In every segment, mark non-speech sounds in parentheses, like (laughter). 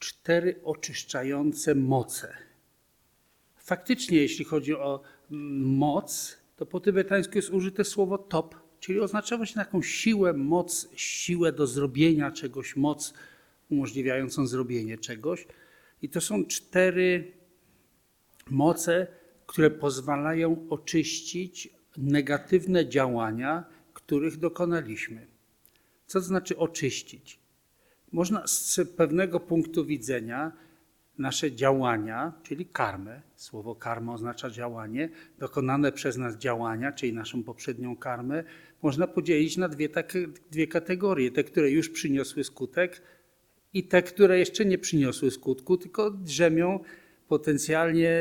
cztery oczyszczające moce. Faktycznie, jeśli chodzi o mm, moc, to po tybetańsku jest użyte słowo top, czyli oznacza właśnie taką siłę, moc, siłę do zrobienia czegoś, moc umożliwiającą zrobienie czegoś. I to są cztery moce, które pozwalają oczyścić negatywne działania, których dokonaliśmy. Co to znaczy oczyścić? Można z pewnego punktu widzenia nasze działania, czyli karmę, słowo karma oznacza działanie, dokonane przez nas działania, czyli naszą poprzednią karmę, można podzielić na dwie, takie, dwie kategorie. Te, które już przyniosły skutek i te, które jeszcze nie przyniosły skutku, tylko drzemią potencjalnie,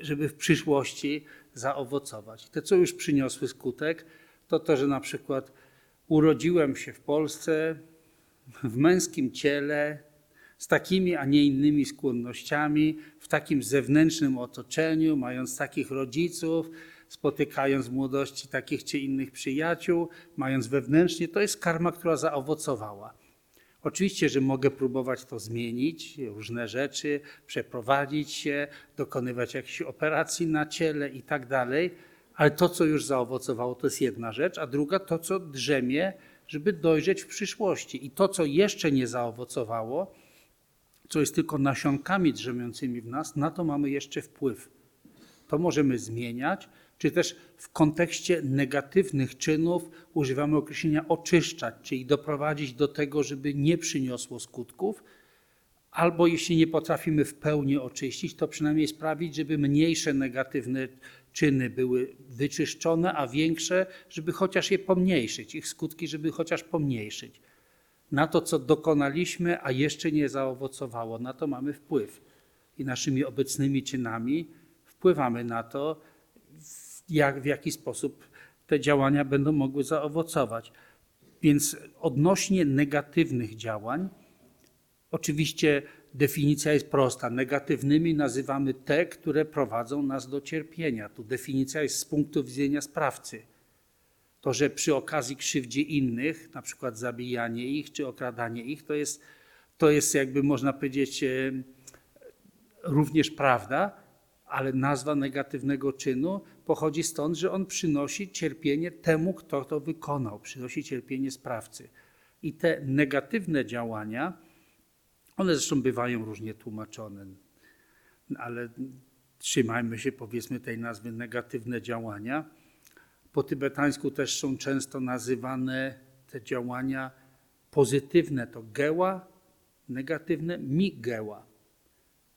żeby w przyszłości zaowocować. Te, co już przyniosły skutek, to to, że na przykład urodziłem się w Polsce w męskim ciele, z takimi, a nie innymi skłonnościami, w takim zewnętrznym otoczeniu, mając takich rodziców, spotykając w młodości takich czy innych przyjaciół, mając wewnętrznie, to jest karma, która zaowocowała. Oczywiście, że mogę próbować to zmienić, różne rzeczy, przeprowadzić się, dokonywać jakichś operacji na ciele i tak dalej, ale to, co już zaowocowało, to jest jedna rzecz, a druga to, co drzemie, żeby dojrzeć w przyszłości. I to, co jeszcze nie zaowocowało, co jest tylko nasionkami drzemiącymi w nas, na to mamy jeszcze wpływ. To możemy zmieniać, czy też w kontekście negatywnych czynów używamy określenia oczyszczać, czyli doprowadzić do tego, żeby nie przyniosło skutków, albo jeśli nie potrafimy w pełni oczyścić, to przynajmniej sprawić, żeby mniejsze negatywne czyny były wyczyszczone, a większe, żeby chociaż je pomniejszyć, ich skutki, żeby chociaż pomniejszyć. Na to, co dokonaliśmy, a jeszcze nie zaowocowało, na to mamy wpływ. I naszymi obecnymi czynami wpływamy na to, jak, w jaki sposób te działania będą mogły zaowocować. Więc odnośnie negatywnych działań, oczywiście definicja jest prosta. Negatywnymi nazywamy te, które prowadzą nas do cierpienia. Tu definicja jest z punktu widzenia sprawcy. To, że przy okazji krzywdzi innych, na przykład zabijanie ich czy okradanie ich, to jest, to jest jakby można powiedzieć e, również prawda, ale nazwa negatywnego czynu pochodzi stąd, że on przynosi cierpienie temu, kto to wykonał, przynosi cierpienie sprawcy. I te negatywne działania, one zresztą bywają różnie tłumaczone, ale trzymajmy się powiedzmy tej nazwy negatywne działania. Po tybetańsku też są często nazywane te działania pozytywne, to geła, negatywne mi geła.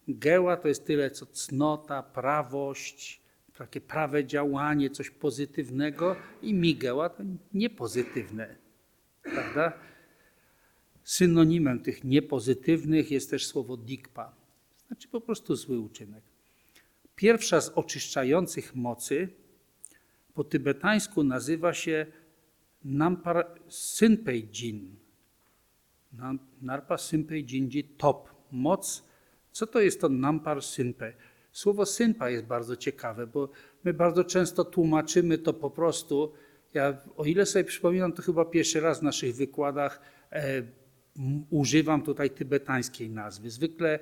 Geła to jest tyle, co cnota, prawość, takie prawe działanie, coś pozytywnego i migeła to niepozytywne, prawda? Synonimem tych niepozytywnych jest też słowo dikpa, znaczy po prostu zły uczynek. Pierwsza z oczyszczających mocy po tybetańsku nazywa się Nampar Synpei Jin. Narpa Synpei Jinji Top. Moc. Co to jest to Nampar Synpe? Słowo synpa jest bardzo ciekawe, bo my bardzo często tłumaczymy to po prostu. Ja, o ile sobie przypominam, to chyba pierwszy raz w naszych wykładach e, używam tutaj tybetańskiej nazwy. Zwykle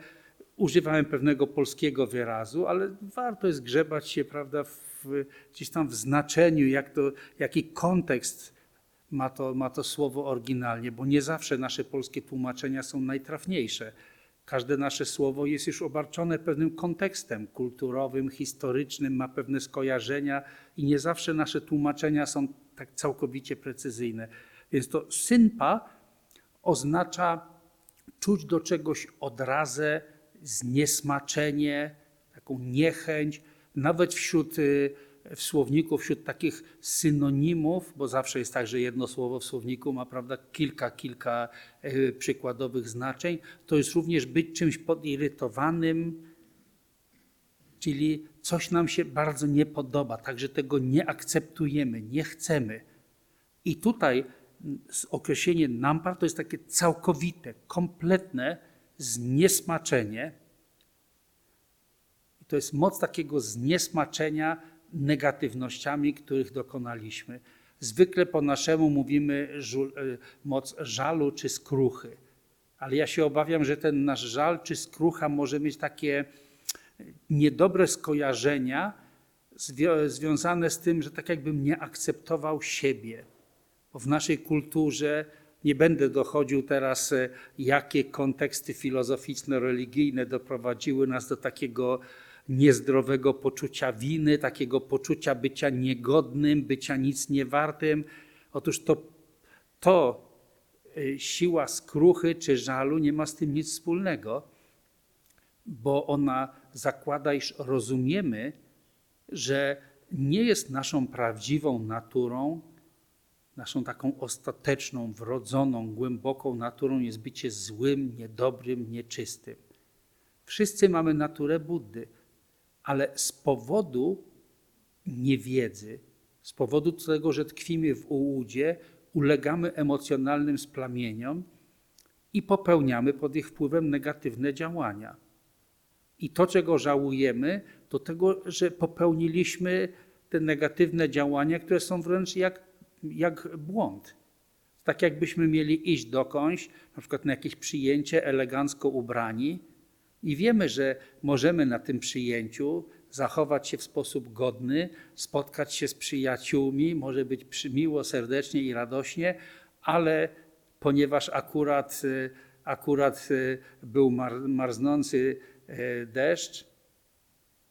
używałem pewnego polskiego wyrazu, ale warto jest grzebać się, prawda, w, gdzieś tam w znaczeniu, jak to, jaki kontekst ma to, ma to słowo oryginalnie, bo nie zawsze nasze polskie tłumaczenia są najtrafniejsze. Każde nasze słowo jest już obarczone pewnym kontekstem kulturowym, historycznym, ma pewne skojarzenia i nie zawsze nasze tłumaczenia są tak całkowicie precyzyjne. Więc to synpa oznacza czuć do czegoś odrazę, zniesmaczenie, taką niechęć, nawet wśród y, w słowniku, wśród takich synonimów, bo zawsze jest tak, że jedno słowo w słowniku ma prawda, kilka, kilka e, przykładowych znaczeń, to jest również być czymś podirytowanym, czyli coś nam się bardzo nie podoba, także tego nie akceptujemy, nie chcemy. I tutaj określenie nampar to jest takie całkowite, kompletne zniesmaczenie. I to jest moc takiego zniesmaczenia, negatywnościami, których dokonaliśmy. Zwykle po naszemu mówimy żul, e, moc żalu czy skruchy, ale ja się obawiam, że ten nasz żal czy skrucha może mieć takie niedobre skojarzenia zwią- związane z tym, że tak jakbym nie akceptował siebie. W naszej kulturze nie będę dochodził teraz, e, jakie konteksty filozoficzno-religijne doprowadziły nas do takiego niezdrowego poczucia winy, takiego poczucia bycia niegodnym, bycia nic niewartym. Otóż to, to y, siła skruchy czy żalu nie ma z tym nic wspólnego, bo ona zakłada, iż rozumiemy, że nie jest naszą prawdziwą naturą, naszą taką ostateczną, wrodzoną, głęboką naturą jest bycie złym, niedobrym, nieczystym. Wszyscy mamy naturę Buddy, ale z powodu niewiedzy, z powodu tego, że tkwimy w ułudzie, ulegamy emocjonalnym splamieniom i popełniamy pod ich wpływem negatywne działania. I to, czego żałujemy, to tego, że popełniliśmy te negatywne działania, które są wręcz jak, jak błąd. Tak jakbyśmy mieli iść dokądś, na przykład na jakieś przyjęcie elegancko ubrani i wiemy, że możemy na tym przyjęciu zachować się w sposób godny, spotkać się z przyjaciółmi, może być miło, serdecznie i radośnie, ale ponieważ akurat, y, akurat y, był mar, marznący y, deszcz,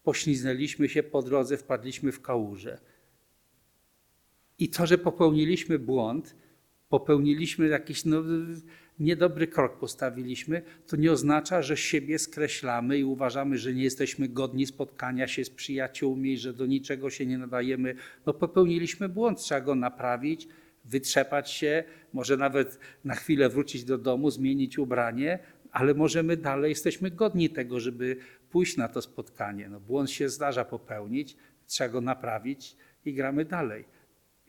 pośliznęliśmy się po drodze, wpadliśmy w kałużę. I to, że popełniliśmy błąd, popełniliśmy jakiś no, niedobry krok, postawiliśmy, to nie oznacza, że siebie skreślamy i uważamy, że nie jesteśmy godni spotkania się z przyjaciółmi, że do niczego się nie nadajemy. No popełniliśmy błąd, trzeba go naprawić, wytrzepać się, może nawet na chwilę wrócić do domu, zmienić ubranie, ale możemy dalej, jesteśmy godni tego, żeby pójść na to spotkanie. No, błąd się zdarza popełnić, trzeba go naprawić i gramy dalej.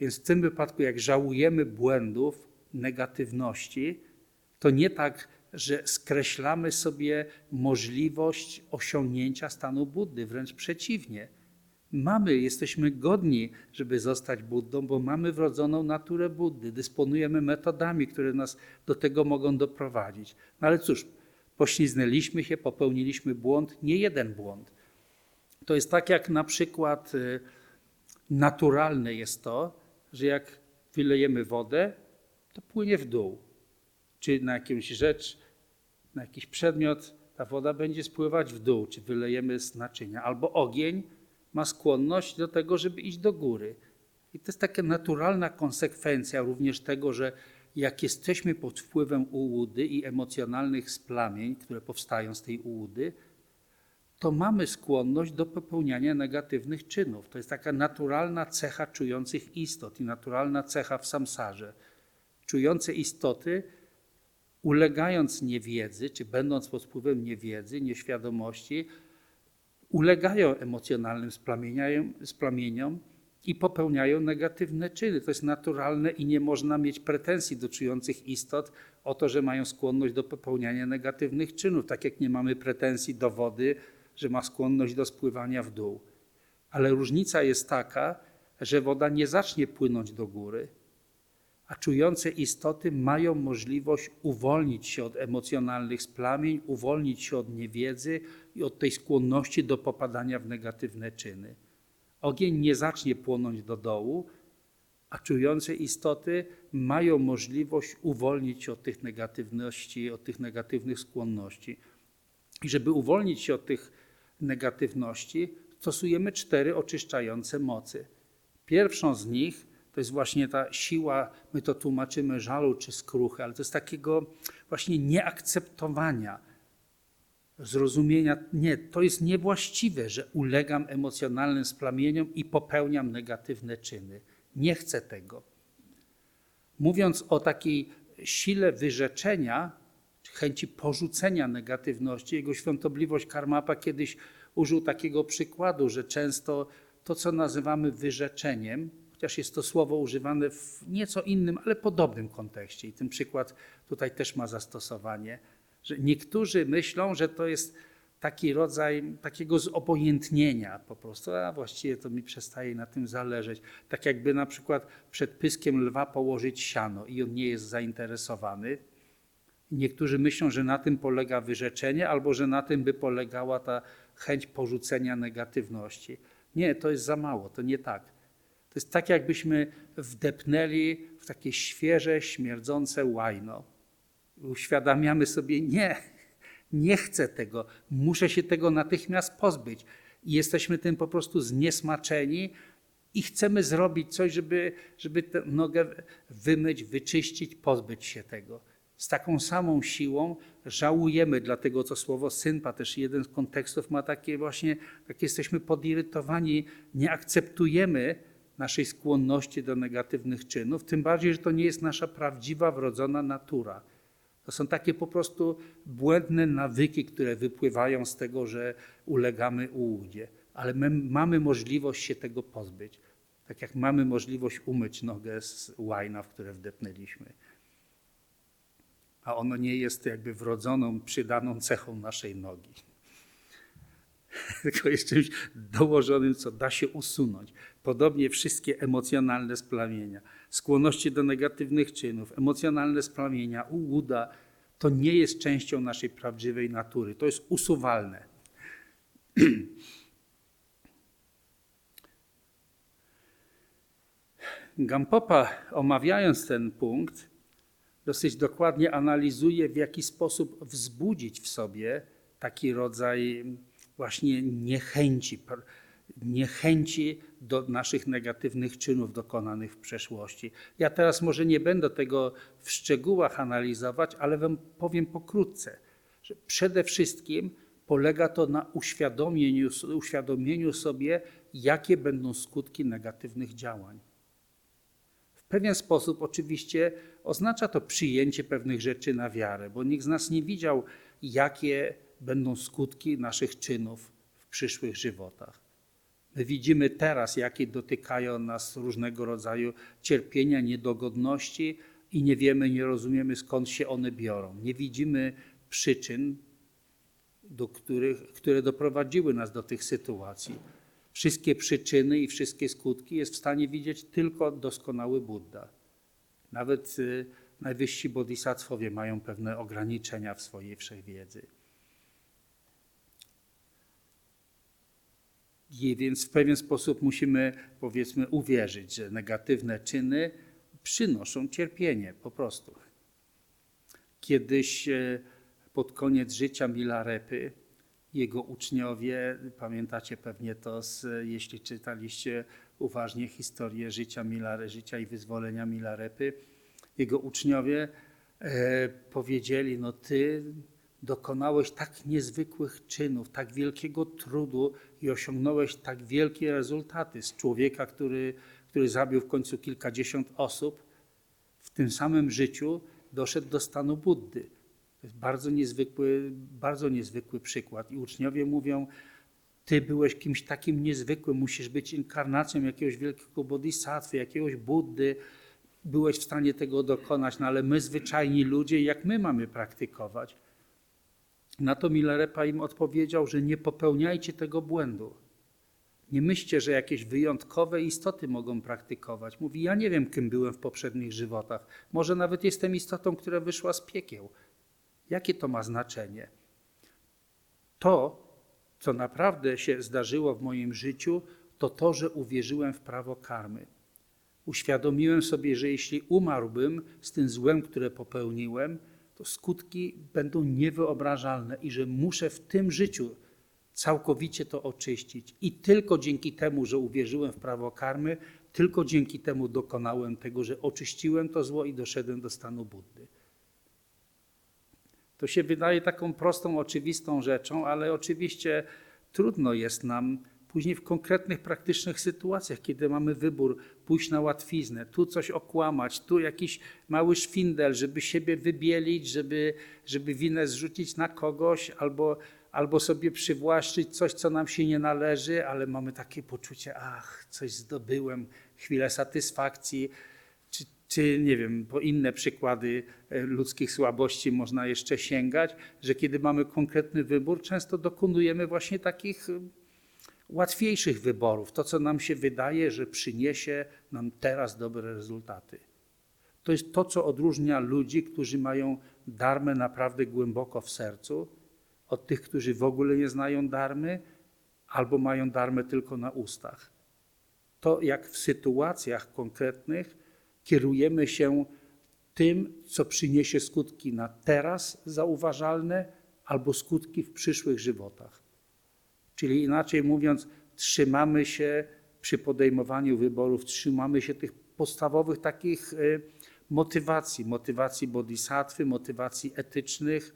Więc w tym wypadku, jak żałujemy błędów, negatywności, to nie tak, że skreślamy sobie możliwość osiągnięcia stanu Buddy, wręcz przeciwnie. Mamy, jesteśmy godni, żeby zostać Buddą, bo mamy wrodzoną naturę Buddy, dysponujemy metodami, które nas do tego mogą doprowadzić. No ale cóż, pośliznęliśmy się, popełniliśmy błąd, nie jeden błąd. To jest tak jak na przykład y, naturalne jest to, że jak wylejemy wodę, to płynie w dół. Czy na jakąś rzecz, na jakiś przedmiot, ta woda będzie spływać w dół, czy wylejemy z naczynia. Albo ogień ma skłonność do tego, żeby iść do góry. I to jest taka naturalna konsekwencja również tego, że jak jesteśmy pod wpływem ułudy i emocjonalnych splamień, które powstają z tej ułudy, to mamy skłonność do popełniania negatywnych czynów. To jest taka naturalna cecha czujących istot i naturalna cecha w samsarze. Czujące istoty, ulegając niewiedzy, czy będąc pod wpływem niewiedzy, nieświadomości, ulegają emocjonalnym splamieniom, splamieniom i popełniają negatywne czyny. To jest naturalne i nie można mieć pretensji do czujących istot o to, że mają skłonność do popełniania negatywnych czynów, tak jak nie mamy pretensji do wody, że ma skłonność do spływania w dół. Ale różnica jest taka, że woda nie zacznie płynąć do góry, a czujące istoty mają możliwość uwolnić się od emocjonalnych splamień, uwolnić się od niewiedzy i od tej skłonności do popadania w negatywne czyny. Ogień nie zacznie płonąć do dołu, a czujące istoty mają możliwość uwolnić się od tych negatywności, od tych negatywnych skłonności. I żeby uwolnić się od tych negatywności, stosujemy cztery oczyszczające mocy. Pierwszą z nich to jest właśnie ta siła, my to tłumaczymy żalu czy skruchy, ale to jest takiego właśnie nieakceptowania, zrozumienia, nie, to jest niewłaściwe, że ulegam emocjonalnym splamieniom i popełniam negatywne czyny. Nie chcę tego. Mówiąc o takiej sile wyrzeczenia, chęci porzucenia negatywności, jego świątobliwość Karmapa kiedyś użył takiego przykładu, że często to, co nazywamy wyrzeczeniem, chociaż jest to słowo używane w nieco innym, ale podobnym kontekście, i ten przykład tutaj też ma zastosowanie, że niektórzy myślą, że to jest taki rodzaj takiego zobojętnienia po prostu, a właściwie to mi przestaje na tym zależeć. Tak jakby na przykład przed pyskiem lwa położyć siano i on nie jest zainteresowany, Niektórzy myślą, że na tym polega wyrzeczenie, albo że na tym by polegała ta chęć porzucenia negatywności. Nie, to jest za mało, to nie tak. To jest tak, jakbyśmy wdepnęli w takie świeże, śmierdzące łajno. Uświadamiamy sobie, nie, nie chcę tego, muszę się tego natychmiast pozbyć. I jesteśmy tym po prostu zniesmaczeni i chcemy zrobić coś, żeby, żeby tę nogę wymyć, wyczyścić, pozbyć się tego. Z taką samą siłą żałujemy, dlatego co słowo synpa, też jeden z kontekstów ma takie właśnie, tak jesteśmy podirytowani, nie akceptujemy naszej skłonności do negatywnych czynów, tym bardziej, że to nie jest nasza prawdziwa, wrodzona natura. To są takie po prostu błędne nawyki, które wypływają z tego, że ulegamy ułudzie. Ale my mamy możliwość się tego pozbyć. Tak jak mamy możliwość umyć nogę z łajna, w które wdepnęliśmy. A ono nie jest jakby wrodzoną, przydaną cechą naszej nogi. (laughs) Tylko jest czymś dołożonym, co da się usunąć. Podobnie wszystkie emocjonalne splamienia, skłonności do negatywnych czynów, emocjonalne splamienia, ułuda, to nie jest częścią naszej prawdziwej natury. To jest usuwalne. (clears throat) Gampopa, omawiając ten punkt, dosyć dokładnie analizuje, w jaki sposób wzbudzić w sobie taki rodzaj właśnie niechęci, niechęci do naszych negatywnych czynów dokonanych w przeszłości. Ja teraz może nie będę tego w szczegółach analizować, ale wam powiem pokrótce, że przede wszystkim polega to na uświadomieniu, uświadomieniu sobie, jakie będą skutki negatywnych działań. Pewien sposób oczywiście oznacza to przyjęcie pewnych rzeczy na wiarę, bo nikt z nas nie widział, jakie będą skutki naszych czynów w przyszłych żywotach. My widzimy teraz, jakie dotykają nas różnego rodzaju cierpienia, niedogodności i nie wiemy, nie rozumiemy, skąd się one biorą. Nie widzimy przyczyn, do których, które doprowadziły nas do tych sytuacji. Wszystkie przyczyny i wszystkie skutki jest w stanie widzieć tylko doskonały Buddha. Nawet y, najwyżsi bodhisattwowie mają pewne ograniczenia w swojej wszechwiedzy. I więc w pewien sposób musimy, powiedzmy, uwierzyć, że negatywne czyny przynoszą cierpienie po prostu. Kiedyś e, pod koniec życia Milarepy, jego uczniowie, pamiętacie pewnie to, z, jeśli czytaliście uważnie historię życia Milare, życia i wyzwolenia Milarepy, jego uczniowie e, powiedzieli, no ty dokonałeś tak niezwykłych czynów, tak wielkiego trudu i osiągnąłeś tak wielkie rezultaty. Z człowieka, który, który zabił w końcu kilkadziesiąt osób, w tym samym życiu doszedł do stanu Buddy. To jest bardzo niezwykły, bardzo niezwykły przykład. I uczniowie mówią, ty byłeś kimś takim niezwykłym, musisz być inkarnacją jakiegoś wielkiego bodhisattwy, jakiegoś Buddy, byłeś w stanie tego dokonać, no ale my zwyczajni ludzie, jak my mamy praktykować? Na to Milarepa im odpowiedział, że nie popełniajcie tego błędu. Nie myślcie, że jakieś wyjątkowe istoty mogą praktykować. Mówi, ja nie wiem, kim byłem w poprzednich żywotach. Może nawet jestem istotą, która wyszła z piekieł. Jakie to ma znaczenie? To, co naprawdę się zdarzyło w moim życiu, to to, że uwierzyłem w prawo karmy. Uświadomiłem sobie, że jeśli umarłbym z tym złem, które popełniłem, to skutki będą niewyobrażalne i że muszę w tym życiu całkowicie to oczyścić. I tylko dzięki temu, że uwierzyłem w prawo karmy, tylko dzięki temu dokonałem tego, że oczyściłem to zło i doszedłem do stanu Buddy. To się wydaje taką prostą, oczywistą rzeczą, ale oczywiście trudno jest nam później w konkretnych, praktycznych sytuacjach, kiedy mamy wybór pójść na łatwiznę, tu coś okłamać, tu jakiś mały szwindel, żeby siebie wybielić, żeby, żeby winę zrzucić na kogoś, albo, albo sobie przywłaszczyć coś, co nam się nie należy, ale mamy takie poczucie, ach, coś zdobyłem, chwilę satysfakcji, czy, nie wiem, po inne przykłady e, ludzkich słabości można jeszcze sięgać, że kiedy mamy konkretny wybór, często dokonujemy właśnie takich łatwiejszych wyborów, to co nam się wydaje, że przyniesie nam teraz dobre rezultaty. To jest to, co odróżnia ludzi, którzy mają darmę naprawdę głęboko w sercu, od tych, którzy w ogóle nie znają darmy albo mają darmę tylko na ustach. To, jak w sytuacjach konkretnych kierujemy się tym, co przyniesie skutki na teraz zauważalne albo skutki w przyszłych żywotach. Czyli inaczej mówiąc, trzymamy się przy podejmowaniu wyborów, trzymamy się tych podstawowych takich y, motywacji, motywacji bodhisattwy, motywacji etycznych.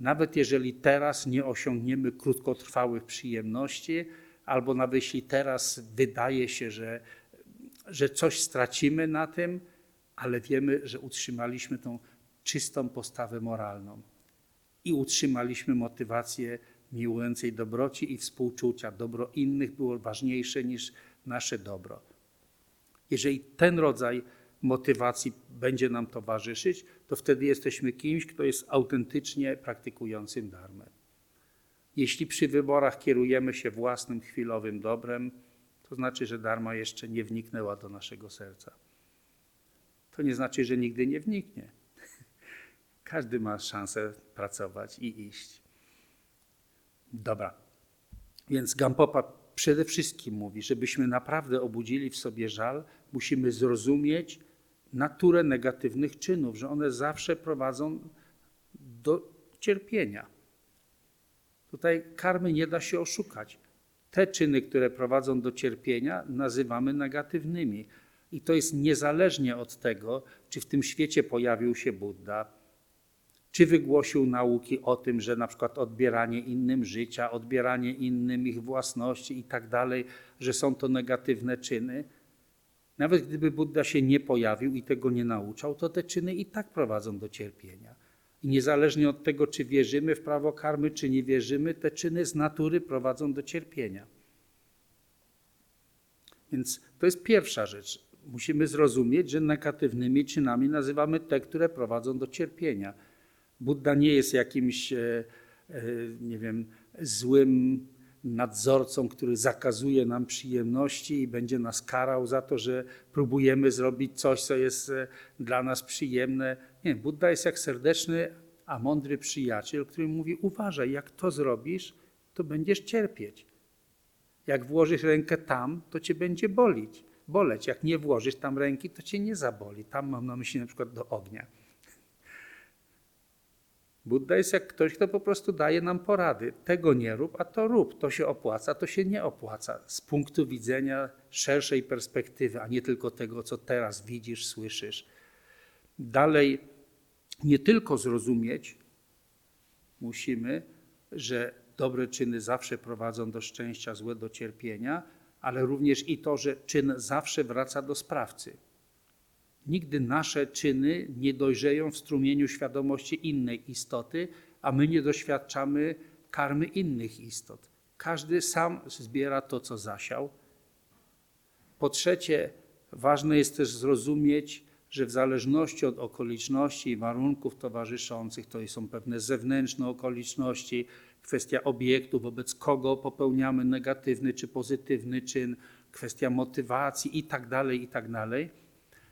Nawet jeżeli teraz nie osiągniemy krótkotrwałych przyjemności, albo nawet jeśli teraz wydaje się, że, że coś stracimy na tym, ale wiemy, że utrzymaliśmy tą czystą postawę moralną i utrzymaliśmy motywację miłującej dobroci i współczucia. Dobro innych było ważniejsze niż nasze dobro. Jeżeli ten rodzaj motywacji będzie nam towarzyszyć, to wtedy jesteśmy kimś, kto jest autentycznie praktykującym darmę. Jeśli przy wyborach kierujemy się własnym chwilowym dobrem, to znaczy, że darma jeszcze nie wniknęła do naszego serca. To nie znaczy, że nigdy nie wniknie. (laughs) Każdy ma szansę pracować i iść. Dobra. Więc Gampopa przede wszystkim mówi, żebyśmy naprawdę obudzili w sobie żal, musimy zrozumieć naturę negatywnych czynów, że one zawsze prowadzą do cierpienia. Tutaj karmy nie da się oszukać. Te czyny, które prowadzą do cierpienia, nazywamy negatywnymi. I to jest niezależnie od tego, czy w tym świecie pojawił się Buddha, czy wygłosił nauki o tym, że na przykład odbieranie innym życia, odbieranie innym ich własności i tak dalej, że są to negatywne czyny. Nawet gdyby Buddha się nie pojawił i tego nie nauczał, to te czyny i tak prowadzą do cierpienia. I niezależnie od tego, czy wierzymy w prawo karmy, czy nie wierzymy, te czyny z natury prowadzą do cierpienia. Więc to jest pierwsza rzecz. Musimy zrozumieć, że negatywnymi czynami nazywamy te, które prowadzą do cierpienia. Buddha nie jest jakimś, e, e, nie wiem, złym nadzorcą, który zakazuje nam przyjemności i będzie nas karał za to, że próbujemy zrobić coś, co jest e, dla nas przyjemne. Nie, Buddha jest jak serdeczny, a mądry przyjaciel, który mówi: Uważaj, jak to zrobisz, to będziesz cierpieć. Jak włożysz rękę tam, to cię będzie bolić, boleć. Jak nie włożysz tam ręki, to cię nie zaboli. Tam mam na myśli na przykład do ognia. Buddha jest jak ktoś, kto po prostu daje nam porady. Tego nie rób, a to rób. To się opłaca, to się nie opłaca. Z punktu widzenia szerszej perspektywy, a nie tylko tego, co teraz widzisz, słyszysz. Dalej, nie tylko zrozumieć musimy, że dobre czyny zawsze prowadzą do szczęścia, złe do cierpienia, ale również i to, że czyn zawsze wraca do sprawcy. Nigdy nasze czyny nie dojrzeją w strumieniu świadomości innej istoty, a my nie doświadczamy karmy innych istot. Każdy sam zbiera to, co zasiał. Po trzecie, ważne jest też zrozumieć, że w zależności od okoliczności i warunków towarzyszących, to są pewne zewnętrzne okoliczności, kwestia obiektu, wobec kogo popełniamy negatywny czy pozytywny czyn, kwestia motywacji itd., tak itd., tak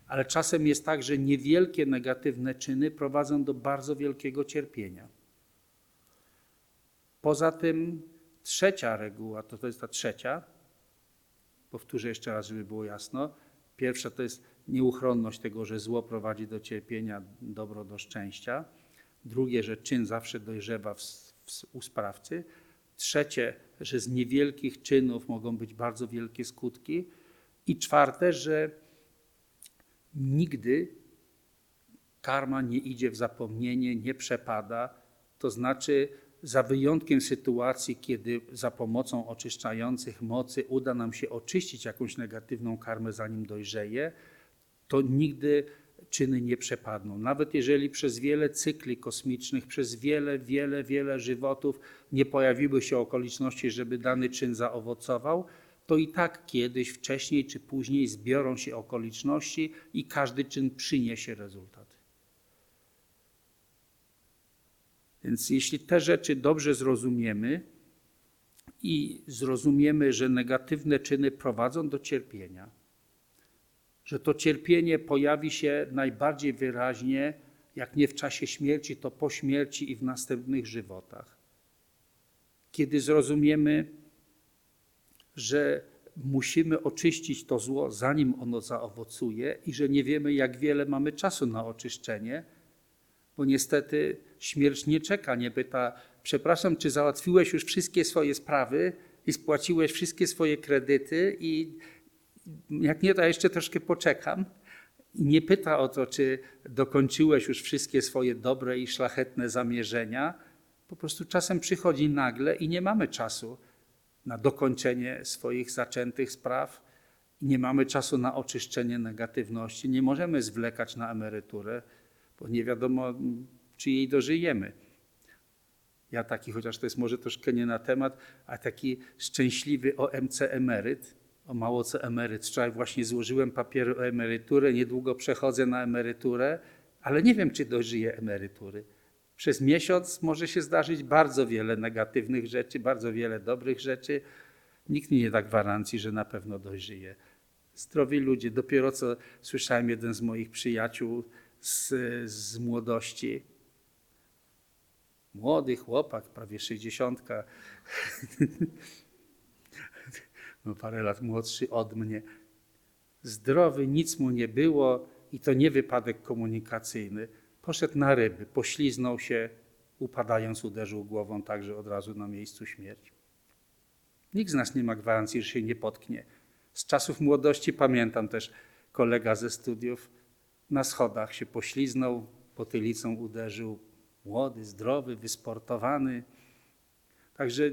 ale czasem jest tak, że niewielkie negatywne czyny prowadzą do bardzo wielkiego cierpienia. Poza tym trzecia reguła, to, to jest ta trzecia, powtórzę jeszcze raz, żeby było jasno. Pierwsza to jest nieuchronność tego, że zło prowadzi do cierpienia, dobro do szczęścia. Drugie, że czyn zawsze dojrzewa w, w, u sprawcy. Trzecie, że z niewielkich czynów mogą być bardzo wielkie skutki. I czwarte, że nigdy karma nie idzie w zapomnienie, nie przepada. To znaczy, za wyjątkiem sytuacji, kiedy za pomocą oczyszczających mocy uda nam się oczyścić jakąś negatywną karmę, zanim dojrzeje, to nigdy czyny nie przepadną. Nawet jeżeli przez wiele cykli kosmicznych, przez wiele, wiele, wiele żywotów nie pojawiły się okoliczności, żeby dany czyn zaowocował, to i tak kiedyś, wcześniej czy później zbiorą się okoliczności i każdy czyn przyniesie rezultat. Więc jeśli te rzeczy dobrze zrozumiemy i zrozumiemy, że negatywne czyny prowadzą do cierpienia, że to cierpienie pojawi się najbardziej wyraźnie, jak nie w czasie śmierci, to po śmierci i w następnych żywotach. Kiedy zrozumiemy, że musimy oczyścić to zło, zanim ono zaowocuje, i że nie wiemy, jak wiele mamy czasu na oczyszczenie, bo niestety śmierć nie czeka, nie pyta, przepraszam, czy załatwiłeś już wszystkie swoje sprawy i spłaciłeś wszystkie swoje kredyty i jak nie, to jeszcze troszkę poczekam. I nie pyta o to, czy dokończyłeś już wszystkie swoje dobre i szlachetne zamierzenia. Po prostu czasem przychodzi nagle i nie mamy czasu na dokończenie swoich zaczętych spraw. Nie mamy czasu na oczyszczenie negatywności. Nie możemy zwlekać na emeryturę, bo nie wiadomo, czy jej dożyjemy. Ja taki, chociaż to jest może troszkę nie na temat, a taki szczęśliwy OMC emeryt, o mało co emeryt. Wczoraj właśnie złożyłem papiery o emeryturę, niedługo przechodzę na emeryturę, ale nie wiem, czy dożyję emerytury. Przez miesiąc może się zdarzyć bardzo wiele negatywnych rzeczy, bardzo wiele dobrych rzeczy. Nikt mi nie da gwarancji, że na pewno dojrzyje. Zdrowi ludzie. Dopiero co słyszałem jeden z moich przyjaciół z, z młodości. Młody chłopak, prawie sześćdziesiątka. (laughs) no parę lat młodszy od mnie. Zdrowy, nic mu nie było i to nie wypadek komunikacyjny. Poszedł na ryby, pośliznął się, upadając uderzył głową także od razu na miejscu śmierci. Nikt z nas nie ma gwarancji, że się nie potknie. Z czasów młodości pamiętam też kolega ze studiów, na schodach się pośliznął, potylicą uderzył, młody, zdrowy, wysportowany. Także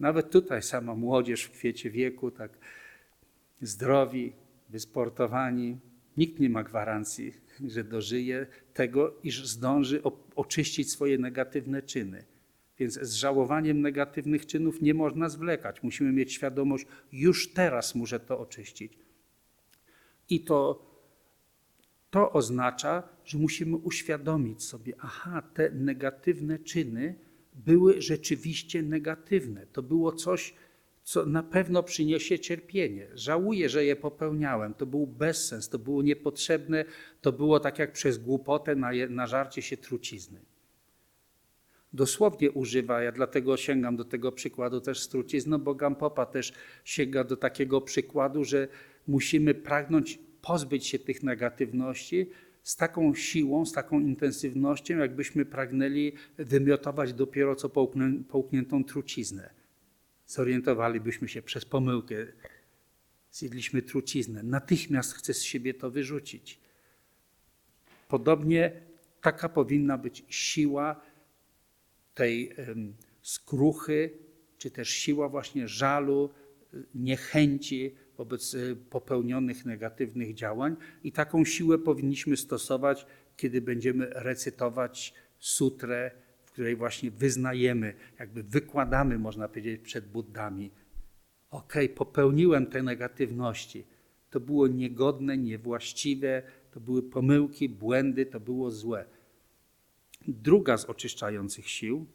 nawet tutaj sama młodzież w kwiecie wieku, tak zdrowi, wysportowani. Nikt nie ma gwarancji, że dożyje tego, iż zdąży oczyścić swoje negatywne czyny. Więc z żałowaniem negatywnych czynów nie można zwlekać. Musimy mieć świadomość, już teraz muszę to oczyścić. I to, to oznacza, że musimy uświadomić sobie, aha, te negatywne czyny były rzeczywiście negatywne. To było coś, co na pewno przyniesie cierpienie. Żałuję, że je popełniałem. To był bezsens, to było niepotrzebne, to było tak jak przez głupotę na, je, na żarcie się trucizny. Dosłownie używa, ja dlatego sięgam do tego przykładu też z trucizną, bo Gampopa też sięga do takiego przykładu, że musimy pragnąć pozbyć się tych negatywności, z taką siłą, z taką intensywnością, jakbyśmy pragnęli wymiotować dopiero co połkniętą truciznę. Zorientowalibyśmy się przez pomyłkę. Zjedliśmy truciznę. Natychmiast chcę z siebie to wyrzucić. Podobnie taka powinna być siła tej skruchy, czy też siła właśnie żalu, niechęci, wobec y, popełnionych negatywnych działań i taką siłę powinniśmy stosować, kiedy będziemy recytować sutrę, w której właśnie wyznajemy, jakby wykładamy, można powiedzieć, przed Buddami. Ok, popełniłem te negatywności. To było niegodne, niewłaściwe, to były pomyłki, błędy, to było złe. Druga z oczyszczających sił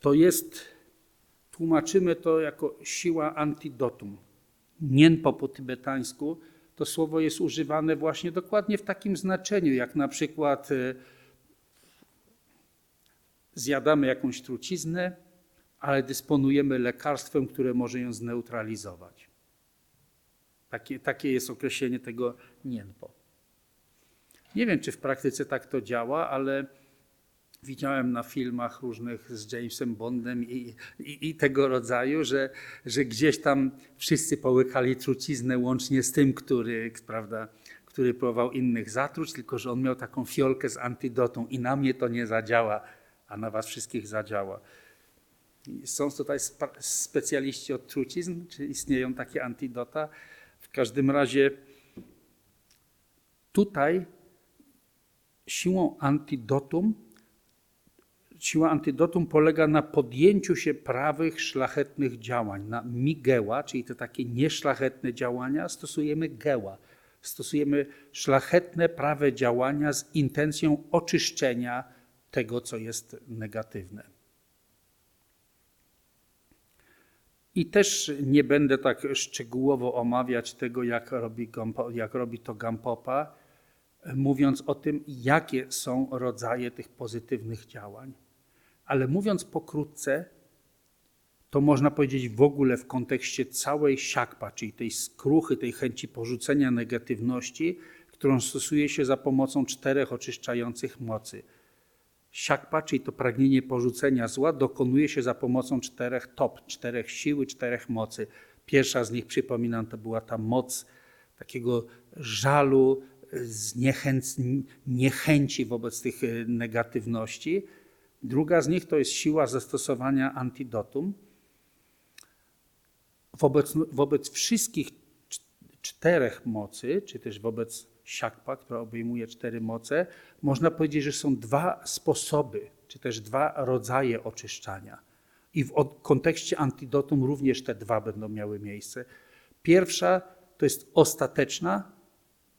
to jest, tłumaczymy to jako siła antidotum. Nienpo po tybetańsku to słowo jest używane właśnie dokładnie w takim znaczeniu, jak na przykład e, zjadamy jakąś truciznę, ale dysponujemy lekarstwem, które może ją zneutralizować. Takie, takie jest określenie tego nienpo. Nie wiem, czy w praktyce tak to działa, ale widziałem na filmach różnych z Jamesem Bondem i, i, i, tego rodzaju, że, że gdzieś tam wszyscy połykali truciznę łącznie z tym, który, prawda, który próbował innych zatruć, tylko że on miał taką fiolkę z antydotą i na mnie to nie zadziała, a na was wszystkich zadziała. Są tutaj specjaliści od trucizn, czy istnieją takie antidota? W każdym razie tutaj siłą antidotum siła antydotum polega na podjęciu się prawych, szlachetnych działań. Na migeła, czyli te takie nieszlachetne działania, stosujemy geła. Stosujemy szlachetne, prawe działania z intencją oczyszczenia tego, co jest negatywne. I też nie będę tak szczegółowo omawiać tego, jak robi, jak robi to Gampopa, mówiąc o tym, jakie są rodzaje tych pozytywnych działań. Ale mówiąc pokrótce, to można powiedzieć w ogóle w kontekście całej siakpa, czyli tej skruchy, tej chęci porzucenia negatywności, którą stosuje się za pomocą czterech oczyszczających mocy. Siakpa, czyli to pragnienie porzucenia zła, dokonuje się za pomocą czterech top, czterech siły, czterech mocy. Pierwsza z nich, przypominam, to była ta moc takiego żalu, niechęci wobec tych e, negatywności. Druga z nich to jest siła zastosowania antidotum. Wobec, wobec wszystkich czterech mocy, czy też wobec siakpa, która obejmuje cztery moce, można powiedzieć, że są dwa sposoby, czy też dwa rodzaje oczyszczania. I w kontekście antidotum również te dwa będą miały miejsce. Pierwsza to jest ostateczna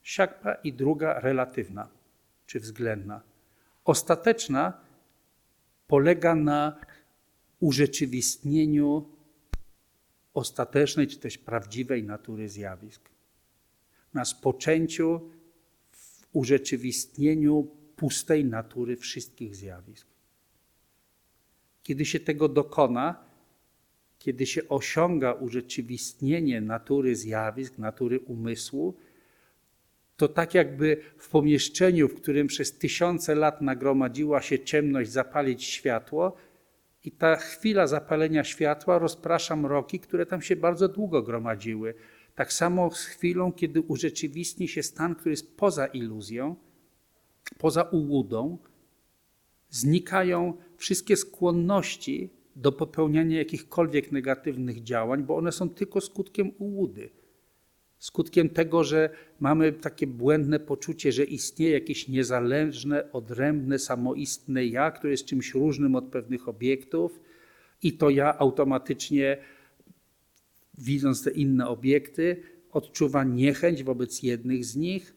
siakpa i druga relatywna, czy względna. Ostateczna polega na urzeczywistnieniu ostatecznej, czy też prawdziwej natury zjawisk. Na spoczęciu w urzeczywistnieniu pustej natury wszystkich zjawisk. Kiedy się tego dokona, kiedy się osiąga urzeczywistnienie natury zjawisk, natury umysłu, to tak jakby w pomieszczeniu, w którym przez tysiące lat nagromadziła się ciemność, zapalić światło, i ta chwila zapalenia światła rozprasza mroki, które tam się bardzo długo gromadziły. Tak samo z chwilą, kiedy urzeczywistni się stan, który jest poza iluzją, poza ułudą, znikają wszystkie skłonności do popełniania jakichkolwiek negatywnych działań, bo one są tylko skutkiem ułudy skutkiem tego, że mamy takie błędne poczucie, że istnieje jakieś niezależne, odrębne, samoistne ja, które jest czymś różnym od pewnych obiektów, i to ja automatycznie, widząc te inne obiekty, odczuwa niechęć wobec jednych z nich,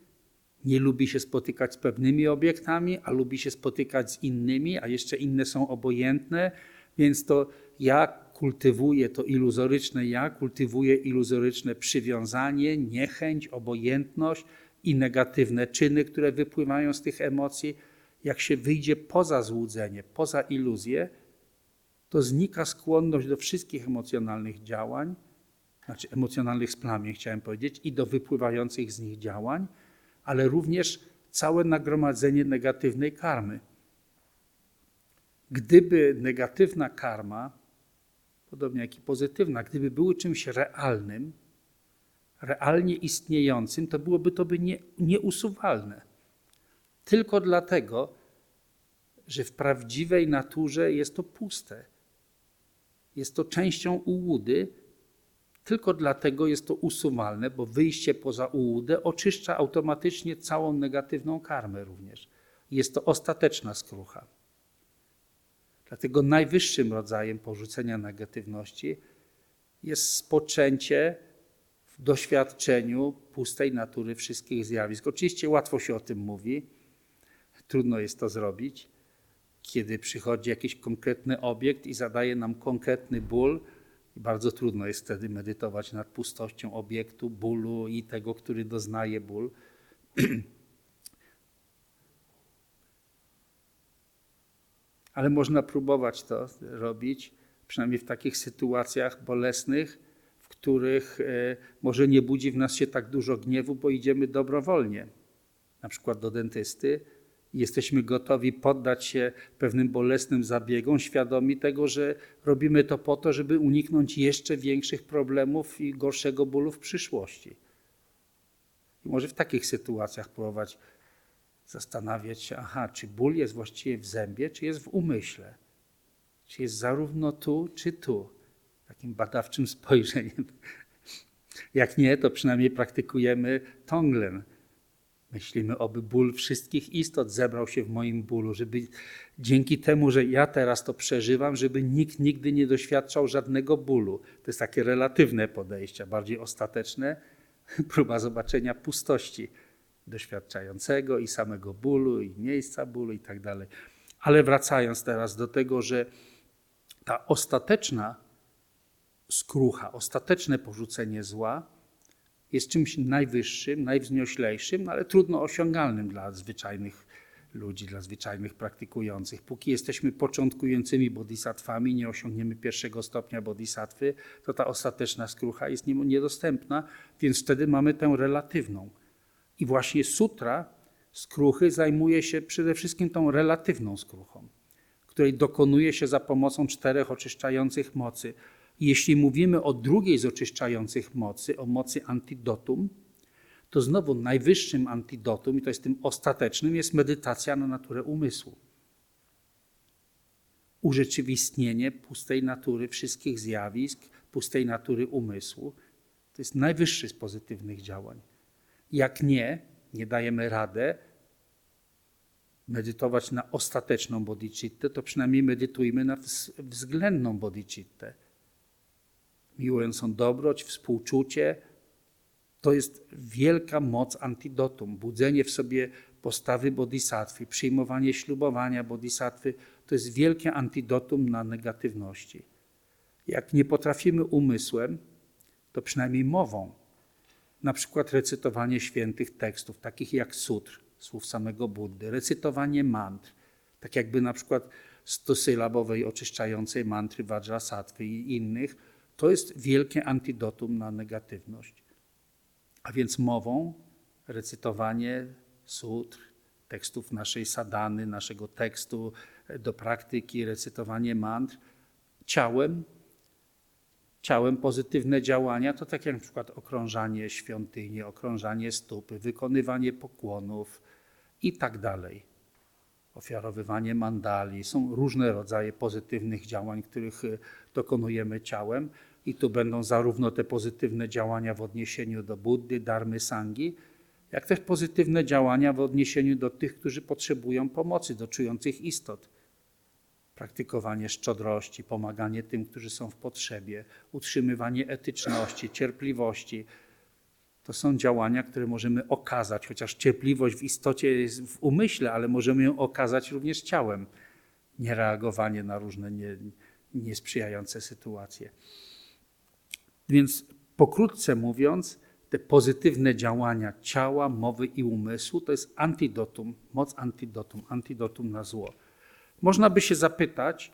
nie lubi się spotykać z pewnymi obiektami, a lubi się spotykać z innymi, a jeszcze inne są obojętne, więc to ja kultywuje to iluzoryczne ja, kultywuje iluzoryczne przywiązanie, niechęć, obojętność i negatywne czyny, które wypływają z tych emocji. Jak się wyjdzie poza złudzenie, poza iluzję, to znika skłonność do wszystkich emocjonalnych działań, znaczy emocjonalnych splamień, chciałem powiedzieć, i do wypływających z nich działań, ale również całe nagromadzenie negatywnej karmy. Gdyby negatywna karma podobnie jak i pozytywna, gdyby były czymś realnym, realnie istniejącym, to byłoby to by nie, nieusuwalne. Tylko dlatego, że w prawdziwej naturze jest to puste. Jest to częścią ułudy, tylko dlatego jest to usuwalne, bo wyjście poza ułudę oczyszcza automatycznie całą negatywną karmę również. Jest to ostateczna skrucha. Dlatego najwyższym rodzajem porzucenia negatywności jest spoczęcie w doświadczeniu pustej natury wszystkich zjawisk. Oczywiście łatwo się o tym mówi, trudno jest to zrobić, kiedy przychodzi jakiś konkretny obiekt i zadaje nam konkretny ból. Bardzo trudno jest wtedy medytować nad pustością obiektu, bólu i tego, który doznaje ból. (clears throat) ale można próbować to robić, przynajmniej w takich sytuacjach bolesnych, w których e, może nie budzi w nas się tak dużo gniewu, bo idziemy dobrowolnie, na przykład do dentysty. I jesteśmy gotowi poddać się pewnym bolesnym zabiegom, świadomi tego, że robimy to po to, żeby uniknąć jeszcze większych problemów i gorszego bólu w przyszłości. I może w takich sytuacjach próbować zastanawiać się, aha, czy ból jest właściwie w zębie, czy jest w umyśle? Czy jest zarówno tu, czy tu? Takim badawczym (laughs) spojrzeniem. Jak nie, to przynajmniej praktykujemy tonglen. Myślimy, oby ból wszystkich istot zebrał się w moim bólu, żeby dzięki temu, że ja teraz to przeżywam, żeby nikt nigdy nie doświadczał żadnego bólu. To jest takie relatywne podejście, bardziej ostateczne, próba zobaczenia pustości doświadczającego i samego bólu, i miejsca bólu, i tak dalej. Ale wracając teraz do tego, że ta ostateczna skrucha, ostateczne porzucenie zła jest czymś najwyższym, najwznioślejszym, no ale trudno osiągalnym dla zwyczajnych ludzi, dla zwyczajnych praktykujących. Póki jesteśmy początkującymi bodhisatwami, nie osiągniemy pierwszego stopnia bodhisattwy, to ta ostateczna skrucha jest niedostępna, więc wtedy mamy tę relatywną. I właśnie sutra skruchy zajmuje się przede wszystkim tą relatywną skruchą, której dokonuje się za pomocą czterech oczyszczających mocy. Jeśli mówimy o drugiej z oczyszczających mocy, o mocy antidotum, to znowu najwyższym antidotum, i to jest tym ostatecznym, jest medytacja na naturę umysłu. Urzeczywistnienie pustej natury wszystkich zjawisk, pustej natury umysłu. To jest najwyższy z pozytywnych działań. Jak nie, nie dajemy radę medytować na ostateczną bodhicittę, to przynajmniej medytujmy na względną bodhicittę. Miłującą dobroć, współczucie, to jest wielka moc antidotum. Budzenie w sobie postawy bodhisattwy, przyjmowanie ślubowania bodhisattwy to jest wielkie antidotum na negatywności. Jak nie potrafimy umysłem, to przynajmniej mową. Na przykład recytowanie świętych tekstów, takich jak sutr, słów samego Buddy, recytowanie mantr, tak jakby na przykład stosylabowej oczyszczającej mantry Vajrasattwy i innych, to jest wielkie antidotum na negatywność. A więc mową, recytowanie sutr, tekstów naszej sadany, naszego tekstu do praktyki, recytowanie mantr, ciałem, ciałem pozytywne działania, to tak jak na przykład okrążanie świątyni, okrążanie stopy, wykonywanie pokłonów i tak dalej. Ofiarowywanie mandali. Są różne rodzaje pozytywnych działań, których dokonujemy ciałem, i tu będą zarówno te pozytywne działania w odniesieniu do Buddy, Darmy, Sangi, jak też pozytywne działania w odniesieniu do tych, którzy potrzebują pomocy, do czujących istot. Praktykowanie szczodrości, pomaganie tym, którzy są w potrzebie, utrzymywanie etyczności, cierpliwości. To są działania, które możemy okazać, chociaż cierpliwość w istocie jest w umyśle, ale możemy ją okazać również ciałem. Niereagowanie na różne nie, niesprzyjające sytuacje. Więc pokrótce mówiąc, te pozytywne działania ciała, mowy i umysłu to jest antidotum, moc antidotum, antidotum na zło. Można by się zapytać,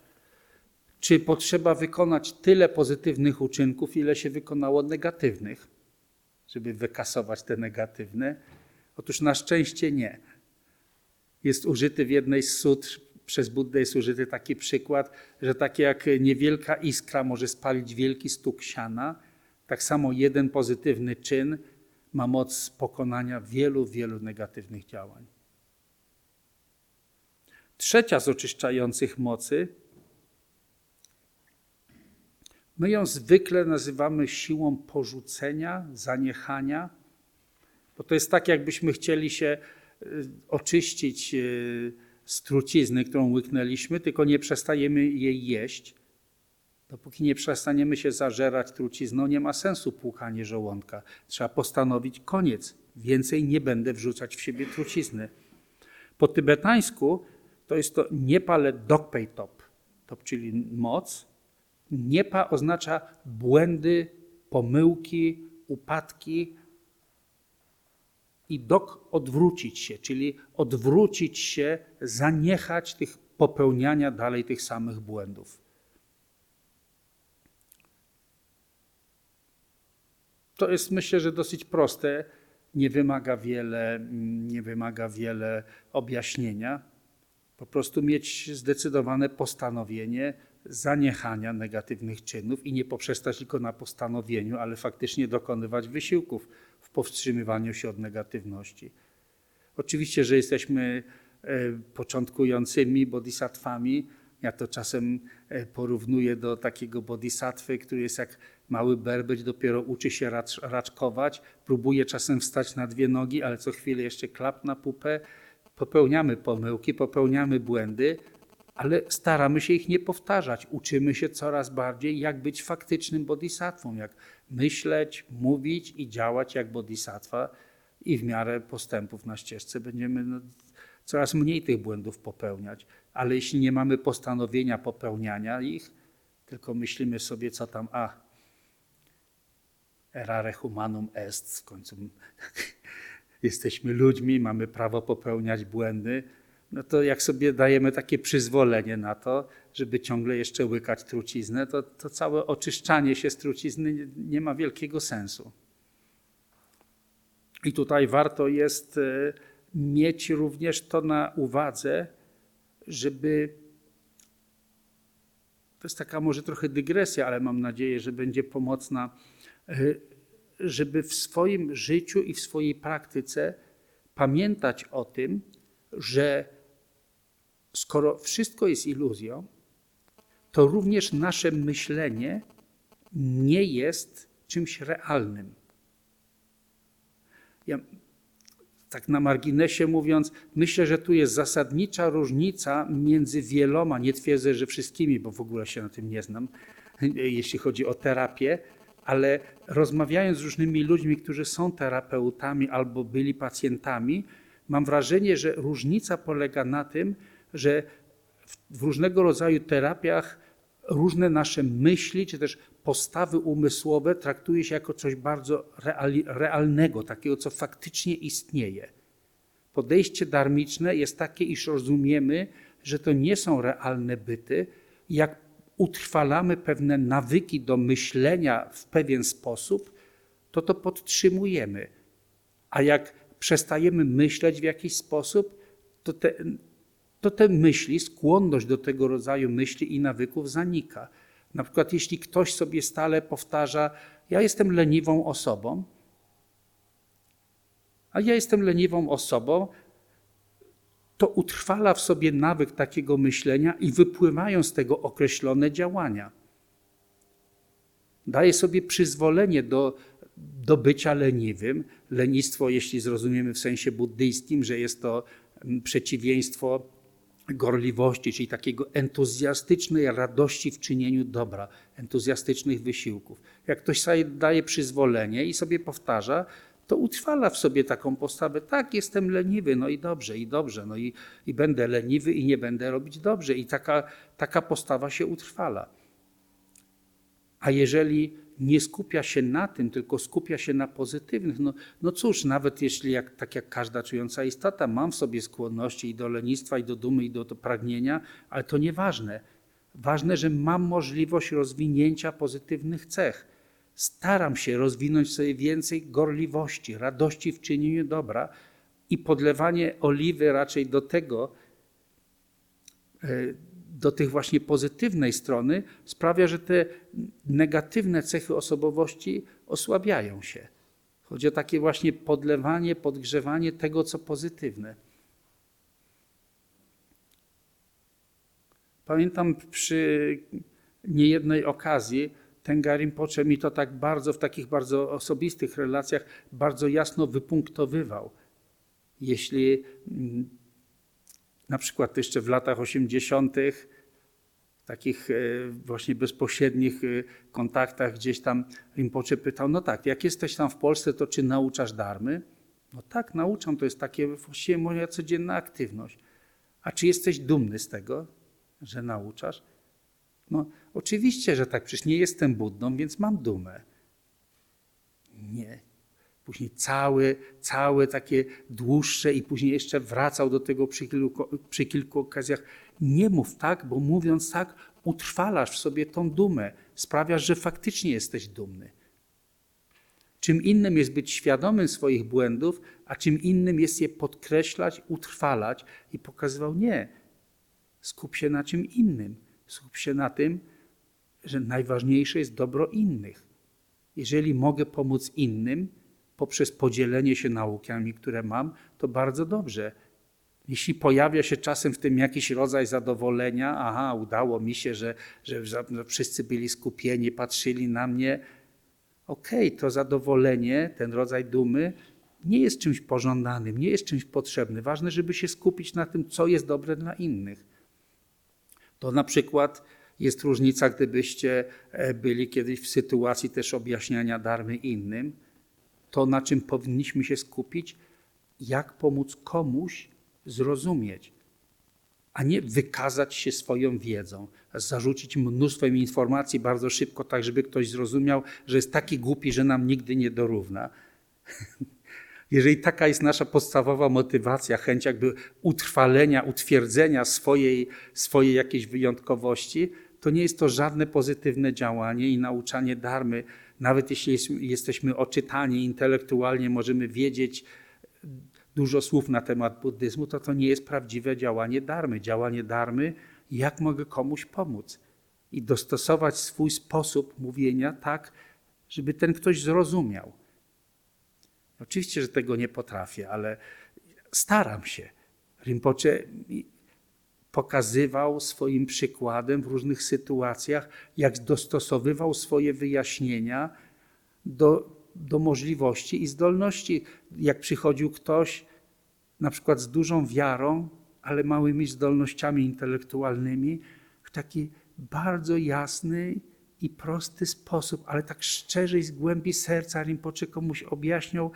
czy potrzeba wykonać tyle pozytywnych uczynków, ile się wykonało negatywnych, żeby wykasować te negatywne? Otóż na szczęście nie. Jest użyty w jednej z sutr, przez Buddę jest użyty taki przykład, że tak jak niewielka iskra może spalić wielki stuk siana, tak samo jeden pozytywny czyn ma moc pokonania wielu, wielu negatywnych działań. Trzecia z oczyszczających mocy, my ją zwykle nazywamy siłą porzucenia, zaniechania, bo to jest tak, jakbyśmy chcieli się y, oczyścić y, z trucizny, którą łyknęliśmy, tylko nie przestajemy jej jeść. Dopóki nie przestaniemy się zażerać trucizną, nie ma sensu płukanie żołądka. Trzeba postanowić koniec. Więcej nie będę wrzucać w siebie trucizny. Po tybetańsku to jest to niepale dokpej top, top, czyli moc. Niepa oznacza błędy, pomyłki, upadki. I dok odwrócić się, czyli odwrócić się, zaniechać tych popełniania dalej tych samych błędów. To jest myślę, że dosyć proste, nie wymaga wiele, nie wymaga wiele objaśnienia. Po prostu mieć zdecydowane postanowienie zaniechania negatywnych czynów i nie poprzestać tylko na postanowieniu, ale faktycznie dokonywać wysiłków w powstrzymywaniu się od negatywności. Oczywiście, że jesteśmy e, początkującymi bodhisatwami. Ja to czasem e, porównuję do takiego bodhisattwy, który jest jak Mały berbeć dopiero uczy się racz, raczkować, próbuje czasem wstać na dwie nogi, ale co chwilę jeszcze klap na pupę. Popełniamy pomyłki, popełniamy błędy, ale staramy się ich nie powtarzać. Uczymy się coraz bardziej, jak być faktycznym bodhisatwą, jak myśleć, mówić i działać jak bodhisattva i w miarę postępów na ścieżce będziemy no, coraz mniej tych błędów popełniać. Ale jeśli nie mamy postanowienia popełniania ich, tylko myślimy sobie, co tam, a errare humanum est, w końcu (laughs) jesteśmy ludźmi, mamy prawo popełniać błędy, no to jak sobie dajemy takie przyzwolenie na to, żeby ciągle jeszcze łykać truciznę, to, to całe oczyszczanie się z trucizny nie, nie ma wielkiego sensu. I tutaj warto jest e, mieć również to na uwadze, żeby. To jest taka może trochę dygresja, ale mam nadzieję, że będzie pomocna, e, żeby w swoim życiu i w swojej praktyce pamiętać o tym, że skoro wszystko jest iluzją, to również nasze myślenie nie jest czymś realnym. Ja, tak na marginesie mówiąc, myślę, że tu jest zasadnicza różnica między wieloma, nie twierdzę, że wszystkimi, bo w ogóle się na tym nie znam, (laughs) jeśli chodzi o terapię, ale rozmawiając z różnymi ludźmi, którzy są terapeutami albo byli pacjentami, mam wrażenie, że różnica polega na tym, że w różnego rodzaju terapiach różne nasze myśli czy też postawy umysłowe traktuje się jako coś bardzo realnego, takiego, co faktycznie istnieje. Podejście darmiczne jest takie, iż rozumiemy, że to nie są realne byty. Jak utrwalamy pewne nawyki do myślenia w pewien sposób, to to podtrzymujemy. A jak przestajemy myśleć w jakiś sposób, to te to te myśli, skłonność do tego rodzaju myśli i nawyków zanika. Na przykład, jeśli ktoś sobie stale powtarza, ja jestem leniwą osobą, a ja jestem leniwą osobą, to utrwala w sobie nawyk takiego myślenia i wypływają z tego określone działania. Daje sobie przyzwolenie do, do bycia leniwym. Lenistwo, jeśli zrozumiemy w sensie buddyjskim, że jest to mm, przeciwieństwo gorliwości, czyli takiego entuzjastycznej radości w czynieniu dobra, entuzjastycznych wysiłków. Jak ktoś sobie daje przyzwolenie i sobie powtarza, to utrwala w sobie taką postawę, tak, jestem leniwy, no i dobrze, i dobrze, no i, i będę leniwy i nie będę robić dobrze. I taka, taka postawa się utrwala. A jeżeli nie skupia się na tym, tylko skupia się na pozytywnych. No, no cóż, nawet jeśli, jak, tak jak każda czująca istota, mam w sobie skłonności i do lenistwa, i do dumy, i do, do pragnienia, ale to nieważne. Ważne, że mam możliwość rozwinięcia pozytywnych cech. Staram się rozwinąć sobie więcej gorliwości, radości w czynieniu dobra i podlewanie oliwy raczej do tego, e, do tych właśnie pozytywnej strony sprawia, że te negatywne cechy osobowości osłabiają się. Chodzi o takie właśnie podlewanie, podgrzewanie tego, co pozytywne. Pamiętam przy niejednej okazji Tenga Rinpoche mi to tak bardzo, w takich bardzo osobistych relacjach, bardzo jasno wypunktowywał. Jeśli mm, na przykład jeszcze w latach 80., takich e, właśnie bezpośrednich e, kontaktach gdzieś tam Rinpoche pytał, no tak, jak jesteś tam w Polsce, to czy nauczasz darmy? No tak, nauczam, to jest takie właściwie moja codzienna aktywność. A czy jesteś dumny z tego, że nauczasz? No oczywiście, że tak, przecież nie jestem Buddą, więc mam dumę. Nie, później całe, całe takie dłuższe i później jeszcze wracał do tego przy kilku, przy kilku okazjach. Nie mów tak, bo mówiąc tak, utrwalasz w sobie tą dumę, sprawiasz, że faktycznie jesteś dumny. Czym innym jest być świadomym swoich błędów, a czym innym jest je podkreślać, utrwalać i pokazywał nie. Skup się na czym innym. Skup się na tym, że najważniejsze jest dobro innych. Jeżeli mogę pomóc innym, poprzez podzielenie się naukami, które mam, to bardzo dobrze. Jeśli pojawia się czasem w tym jakiś rodzaj zadowolenia, aha, udało mi się, że, że, wszyscy byli skupieni, patrzyli na mnie, okej, okay, to zadowolenie, ten rodzaj dumy nie jest czymś pożądanym, nie jest czymś potrzebnym. Ważne, żeby się skupić na tym, co jest dobre dla innych. To na przykład jest różnica, gdybyście e, byli kiedyś w sytuacji też objaśniania darmy innym to, na czym powinniśmy się skupić, jak pomóc komuś zrozumieć. a nie wykazać się swoją wiedzą, zarzucić mnóstwem informacji bardzo szybko, tak żeby ktoś zrozumiał, że jest taki głupi, że nam nigdy nie dorówna. (laughs) Jeżeli taka jest nasza podstawowa motywacja, chęć jakby utrwalenia, utwierdzenia swojej, swojej jakiejś wyjątkowości, to nie jest to żadne pozytywne działanie i nauczanie darmy. Nawet jeśli jesteśmy oczytani intelektualnie, możemy wiedzieć dużo słów na temat buddyzmu, to to nie jest prawdziwe działanie darmy. Działanie darmy, jak mogę komuś pomóc i dostosować swój sposób mówienia tak, żeby ten ktoś zrozumiał. Oczywiście, że tego nie potrafię, ale staram się. Rinpoche pokazywał swoim przykładem w różnych sytuacjach, jak dostosowywał swoje wyjaśnienia do, do możliwości i zdolności. Jak przychodził ktoś, na przykład z dużą wiarą, ale małymi zdolnościami intelektualnymi, w taki bardzo jasny i prosty sposób, ale tak szczerze i z głębi serca Rinpoche komuś objaśniał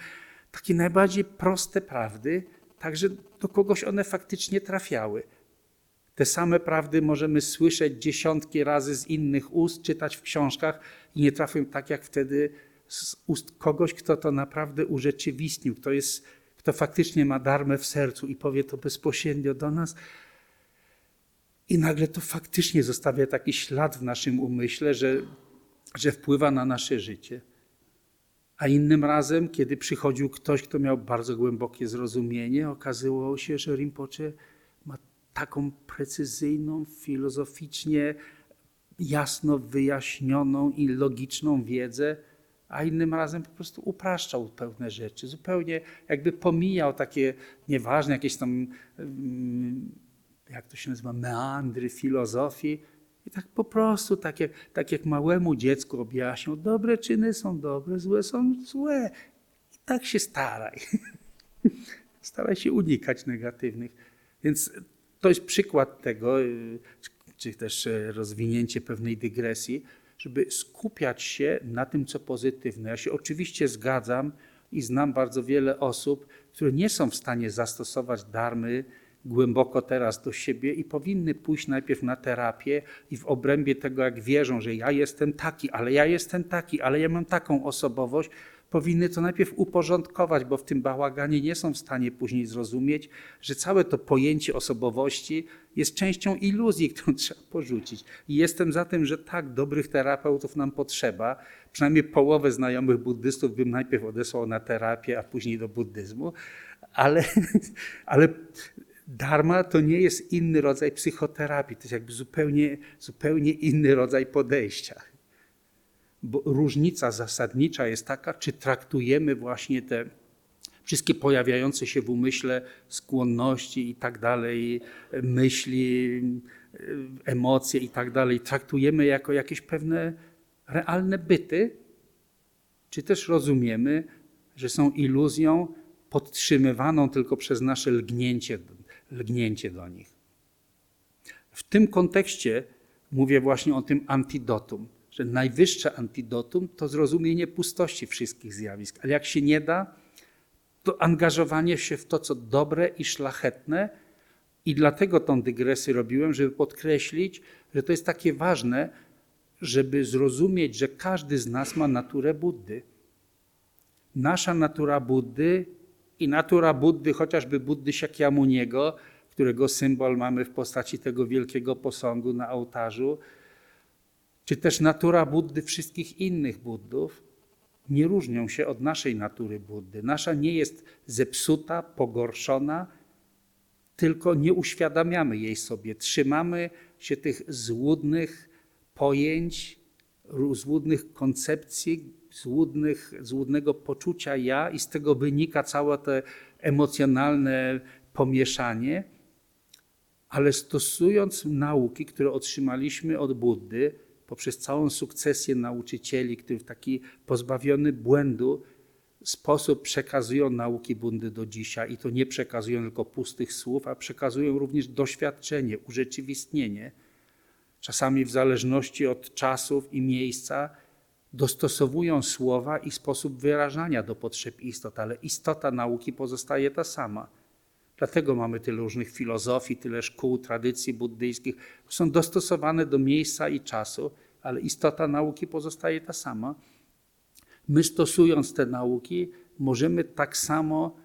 takie najbardziej proste prawdy, tak że do kogoś one faktycznie trafiały. Te same prawdy możemy słyszeć dziesiątki razy z innych ust, czytać w książkach i nie trafią tak jak wtedy z ust kogoś, kto to naprawdę urzeczywistnił, kto, jest, kto faktycznie ma darmę w sercu i powie to bezpośrednio do nas. I nagle to faktycznie zostawia taki ślad w naszym umyśle, że, że wpływa na nasze życie. A innym razem, kiedy przychodził ktoś, kto miał bardzo głębokie zrozumienie, okazywało się, że Rinpoche ma taką precyzyjną, filozoficznie jasno wyjaśnioną i logiczną wiedzę, a innym razem po prostu upraszczał pewne rzeczy. Zupełnie jakby pomijał takie nieważne jakieś tam, mm, jak to się nazywa, meandry filozofii. I tak po prostu, tak jak, tak jak małemu dziecku objaśniał, dobre czyny są dobre, złe są złe. I tak się staraj. (laughs) staraj się unikać negatywnych. Więc to jest przykład tego, y, czy też y, rozwinięcie pewnej dygresji, żeby skupiać się na tym, co pozytywne. Ja się oczywiście zgadzam i znam bardzo wiele osób, które nie są w stanie zastosować darmy głęboko teraz do siebie i powinny pójść najpierw na terapię i w obrębie tego, jak wierzą, że ja jestem taki, ale ja jestem taki, ale ja mam taką osobowość, powinny to najpierw uporządkować, bo w tym bałaganie nie są w stanie później zrozumieć, że całe to pojęcie osobowości jest częścią iluzji, (laughs) którą trzeba porzucić. I jestem za tym, że tak, dobrych terapeutów nam potrzeba. Przynajmniej połowę znajomych buddystów bym najpierw odesłał na terapię, a później do buddyzmu. Ale, (laughs) ale Dharma to nie jest inny rodzaj psychoterapii, to jest jakby zupełnie, zupełnie inny rodzaj podejścia. Bo różnica zasadnicza jest taka, czy traktujemy właśnie te wszystkie pojawiające się w umyśle skłonności i tak dalej, myśli, emocje i tak dalej, traktujemy jako jakieś pewne realne byty, czy też rozumiemy, że są iluzją podtrzymywaną tylko przez nasze lgnięcie lgnięcie do nich. W tym kontekście mówię właśnie o tym antidotum, że najwyższe antidotum to zrozumienie pustości wszystkich zjawisk, ale jak się nie da, to angażowanie się w to, co dobre i szlachetne. I dlatego tą dygresję robiłem, żeby podkreślić, że to jest takie ważne, żeby zrozumieć, że każdy z nas ma naturę Buddy. Nasza natura Buddy i natura Buddy, chociażby Buddy Shakyamuniego, którego symbol mamy w postaci tego wielkiego posągu na ołtarzu, czy też natura Buddy wszystkich innych Buddów, nie różnią się od naszej natury Buddy. Nasza nie jest zepsuta, pogorszona, tylko nie uświadamiamy jej sobie. Trzymamy się tych złudnych pojęć, złudnych koncepcji, złudnych, złudnego poczucia ja i z tego wynika całe to emocjonalne pomieszanie, ale stosując nauki, które otrzymaliśmy od Buddy, poprzez całą sukcesję nauczycieli, którzy w taki pozbawiony błędu sposób przekazują nauki Buddy do dzisiaj i to nie przekazują tylko pustych słów, a przekazują również doświadczenie, urzeczywistnienie. Czasami w zależności od czasów i miejsca dostosowują słowa i sposób wyrażania do potrzeb istot, ale istota nauki pozostaje ta sama. Dlatego mamy tyle różnych filozofii, tyle szkół, tradycji buddyjskich. Są dostosowane do miejsca i czasu, ale istota nauki pozostaje ta sama. My stosując te nauki, możemy tak samo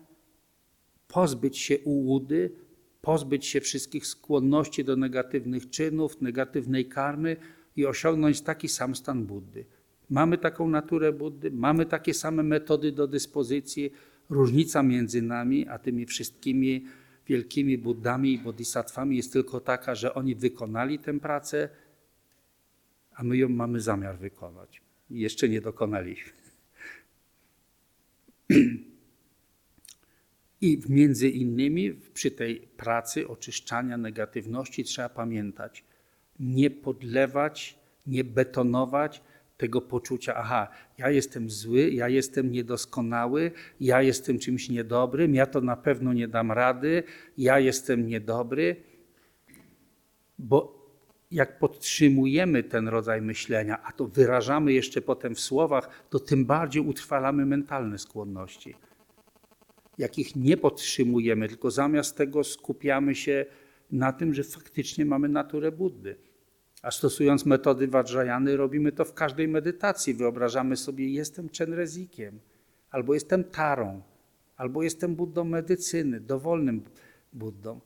pozbyć się ułudy, pozbyć się wszystkich skłonności do negatywnych czynów, negatywnej karmy i osiągnąć taki sam stan Buddy. Mamy taką naturę Buddy, mamy takie same metody do dyspozycji. Różnica między nami a tymi wszystkimi wielkimi Buddami i Bodhisatwami jest tylko taka, że oni wykonali tę pracę, a my ją mamy zamiar wykonać. I jeszcze nie dokonaliśmy. (clears throat) I między innymi przy tej pracy oczyszczania negatywności trzeba pamiętać, nie podlewać, nie betonować tego poczucia, aha, ja jestem zły, ja jestem niedoskonały, ja jestem czymś niedobrym, ja to na pewno nie dam rady, ja jestem niedobry, bo jak podtrzymujemy ten rodzaj myślenia, a to wyrażamy jeszcze potem w słowach, to tym bardziej utrwalamy mentalne skłonności. Jak ich nie podtrzymujemy, tylko zamiast tego skupiamy się na tym, że faktycznie mamy naturę Buddy. A stosując metody Vajrayany, robimy to w każdej medytacji. Wyobrażamy sobie, jestem Chenrezikiem, albo jestem Tarą, albo jestem Buddą medycyny, dowolnym Buddą.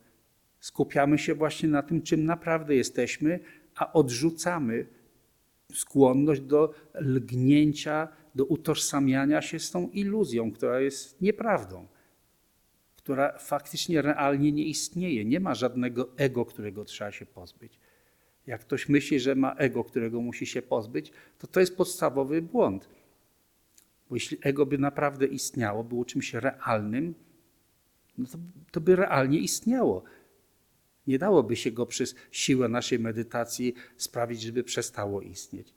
Skupiamy się właśnie na tym, czym naprawdę jesteśmy, a odrzucamy skłonność do lgnięcia, do utożsamiania się z tą iluzją, która jest nieprawdą, która faktycznie realnie nie istnieje. Nie ma żadnego ego, którego trzeba się pozbyć. Jak ktoś myśli, że ma ego, którego musi się pozbyć, to to jest podstawowy błąd. Bo jeśli ego by naprawdę istniało, było czymś realnym, no to, to by realnie istniało. Nie dałoby się go przez siłę naszej medytacji sprawić, żeby przestało istnieć.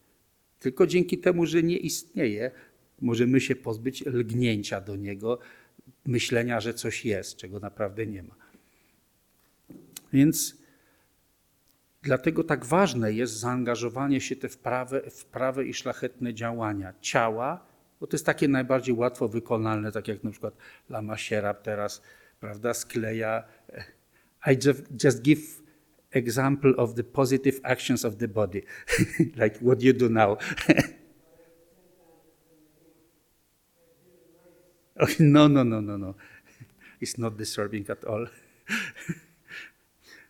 Tylko dzięki temu, że nie istnieje, możemy się pozbyć lgnięcia do niego, myślenia, że coś jest, czego naprawdę nie ma. Więc dlatego tak ważne jest zaangażowanie się te w prawe, w prawe i szlachetne działania ciała, bo to jest takie najbardziej łatwo wykonalne, tak jak na przykład Lama Sierab teraz prawda, skleja i just, just give example of the positive actions of the body, (laughs) like what you do now. (laughs) no, no, no, no, no. It's not disturbing at all. (laughs)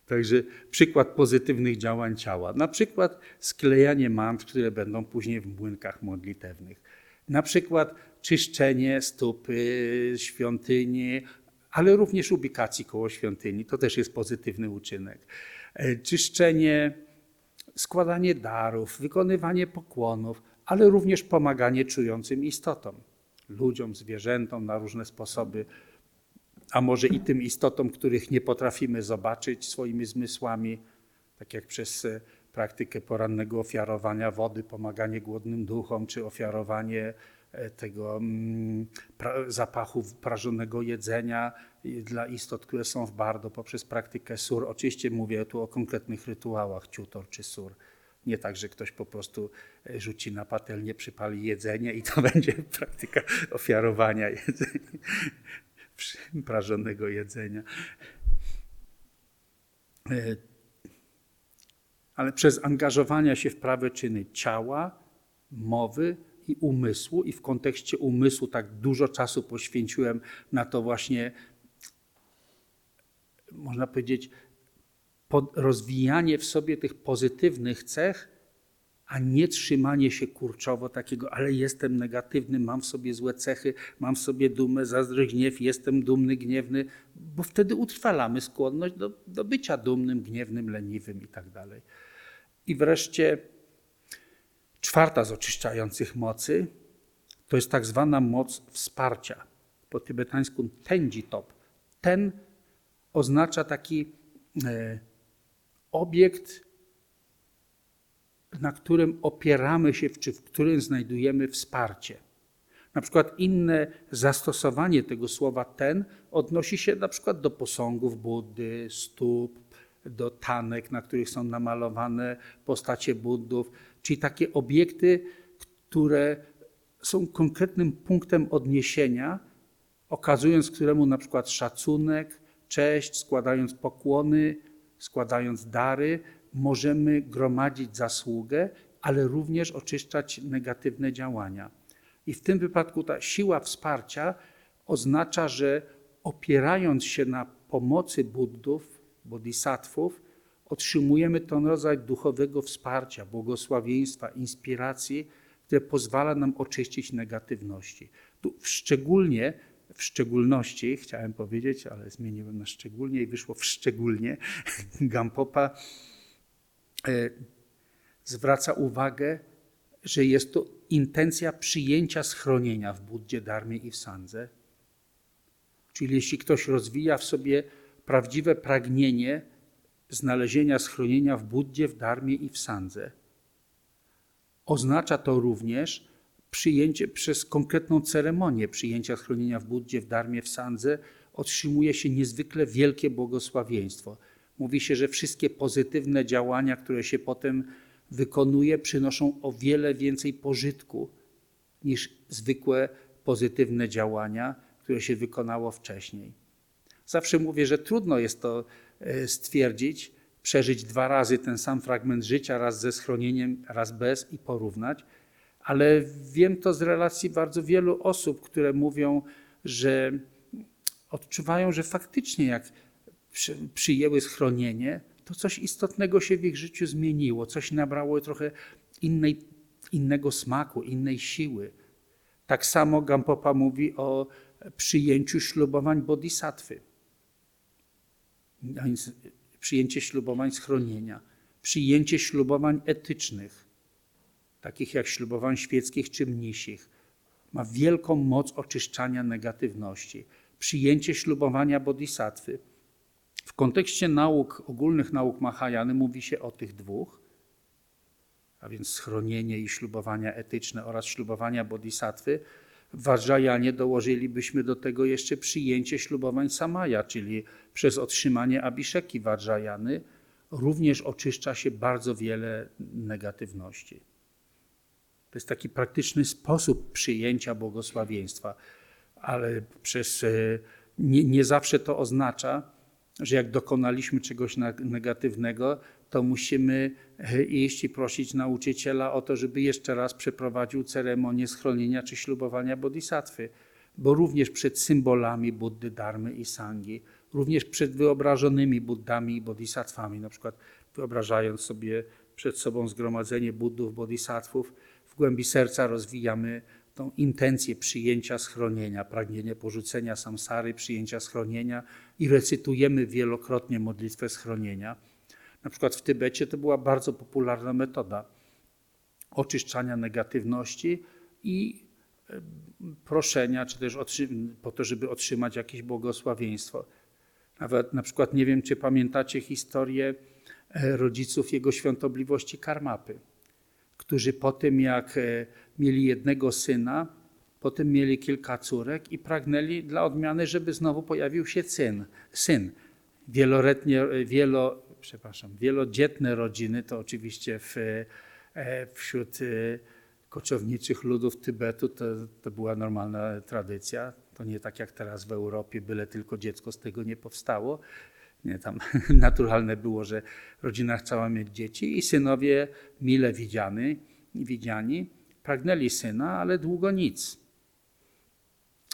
Także przykład pozytywnych działań ciała. Na przykład sklejanie mantr, które będą później w młynkach modlitewnych. Na przykład czyszczenie stopy, świątyni, ale również ubikacji koło świątyni. To też jest pozytywny uczynek. E, czyszczenie, składanie darów, wykonywanie pokłonów, ale również pomaganie czującym istotom, ludziom, zwierzętom na różne sposoby, a może i tym istotom, których nie potrafimy zobaczyć swoimi zmysłami, tak jak przez e, praktykę porannego ofiarowania wody, pomaganie głodnym duchom, czy ofiarowanie E, tego mm, zapachu prażonego jedzenia dla istot, które są w bardo poprzez praktykę sur. Oczywiście mówię tu o konkretnych rytuałach ciutor czy sur. Nie tak, że ktoś po prostu e, rzuci na patelnię, przypali jedzenie i to (laughs) będzie praktyka ofiarowania jedzenia, prażonego jedzenia. E, ale przez angażowanie się w prawe czyny ciała, mowy, i umysłu, i w kontekście umysłu tak dużo czasu poświęciłem na to właśnie, można powiedzieć, rozwijanie w sobie tych pozytywnych cech, a nie trzymanie się kurczowo takiego, ale jestem negatywny, mam w sobie złe cechy, mam w sobie dumę, zazdrość, gniew, jestem dumny, gniewny, bo wtedy utrwalamy skłonność do, do bycia dumnym, gniewnym, leniwym i tak dalej. I wreszcie Czwarta z oczyszczających mocy to jest tak zwana moc wsparcia. Po tybetańsku tenji top. Ten oznacza taki e, obiekt, na którym opieramy się, czy w którym znajdujemy wsparcie. Na przykład inne zastosowanie tego słowa ten odnosi się na przykład do posągów Buddy, stóp, do tanek, na których są namalowane postacie Buddów, czyli takie obiekty, które są konkretnym punktem odniesienia, okazując któremu na przykład szacunek, cześć, składając pokłony, składając dary, możemy gromadzić zasługę, ale również oczyszczać negatywne działania. I w tym wypadku ta siła wsparcia oznacza, że opierając się na pomocy Buddów, bodhisattvów, otrzymujemy ten rodzaj duchowego wsparcia, błogosławieństwa, inspiracji, które pozwala nam oczyścić negatywności. Tu szczególnie, w szczególności, chciałem powiedzieć, ale zmieniłem na szczególnie i wyszło w szczególnie, (laughs) Gampopa zwraca uwagę, że jest to intencja przyjęcia schronienia w Buddzie, Darmie i w Sandze. Czyli jeśli ktoś rozwija w sobie prawdziwe pragnienie znalezienia schronienia w Buddzie, w Darmie i w Sandze, oznacza to również przyjęcie przez konkretną ceremonię przyjęcia schronienia w Buddzie, w Darmie, w Sandze, otrzymuje się niezwykle wielkie błogosławieństwo. Mówi się, że wszystkie pozytywne działania, które się potem wykonuje, przynoszą o wiele więcej pożytku niż zwykłe pozytywne działania, które się wykonało wcześniej. Zawsze mówię, że trudno jest to e, stwierdzić, przeżyć dwa razy ten sam fragment życia, raz ze schronieniem, raz bez i porównać, ale wiem to z relacji bardzo wielu osób, które mówią, że odczuwają, że faktycznie jak przyjęły schronienie, to coś istotnego się w ich życiu zmieniło, coś nabrało trochę innej, innego smaku, innej siły. Tak samo Gampopa mówi o przyjęciu ślubowań bodhisattwy. Przyjęcie ślubowań schronienia, przyjęcie ślubowań etycznych, takich jak ślubowań świeckich czy mnisich, ma wielką moc oczyszczania negatywności. Przyjęcie ślubowania bodhisattwy w kontekście nauk, ogólnych nauk Mahajany mówi się o tych dwóch, a więc schronienie i ślubowania etyczne oraz ślubowania bodhisattwy. W Vajrayanie dołożylibyśmy do tego jeszcze przyjęcie ślubowań Samaya, czyli przez otrzymanie Abhiszeki Vajrayany również oczyszcza się bardzo wiele negatywności. To jest taki praktyczny sposób przyjęcia błogosławieństwa, ale przez, e, nie, nie zawsze to oznacza, że jak dokonaliśmy czegoś negatywnego, to musimy e, iść i prosić nauczyciela o to, żeby jeszcze raz przeprowadził ceremonię schronienia czy ślubowania bodhisattwy, bo również przed symbolami Buddy, Dharmy i Sangi, również przed wyobrażonymi Buddami i bodhisatwami, na przykład wyobrażając sobie przed sobą zgromadzenie Buddów, bodhisatwów, w głębi serca rozwijamy tą intencję przyjęcia schronienia, pragnienie porzucenia samsary, przyjęcia schronienia i recytujemy wielokrotnie modlitwę schronienia. Na przykład w Tybecie to była bardzo popularna metoda oczyszczania negatywności i e, proszenia, czy też po to, żeby otrzymać jakieś błogosławieństwo. Nawet na przykład nie wiem, czy pamiętacie historię e, rodziców jego świątobliwości Karmapy którzy po tym, jak e, mieli jednego syna, potem mieli kilka córek i pragnęli dla odmiany, żeby znowu pojawił się syn. syn. Wieloletnie, e, wielo, przepraszam, wielodzietne rodziny to oczywiście w, e, wśród koczowniczych ludów Tybetu to, to była normalna tradycja. To nie tak jak teraz w Europie, byle tylko dziecko z tego nie powstało. Nie, tam (laughs) naturalne było, że rodzina chciała mieć dzieci i synowie mile widziani, widziani pragnęli syna, ale długo nic.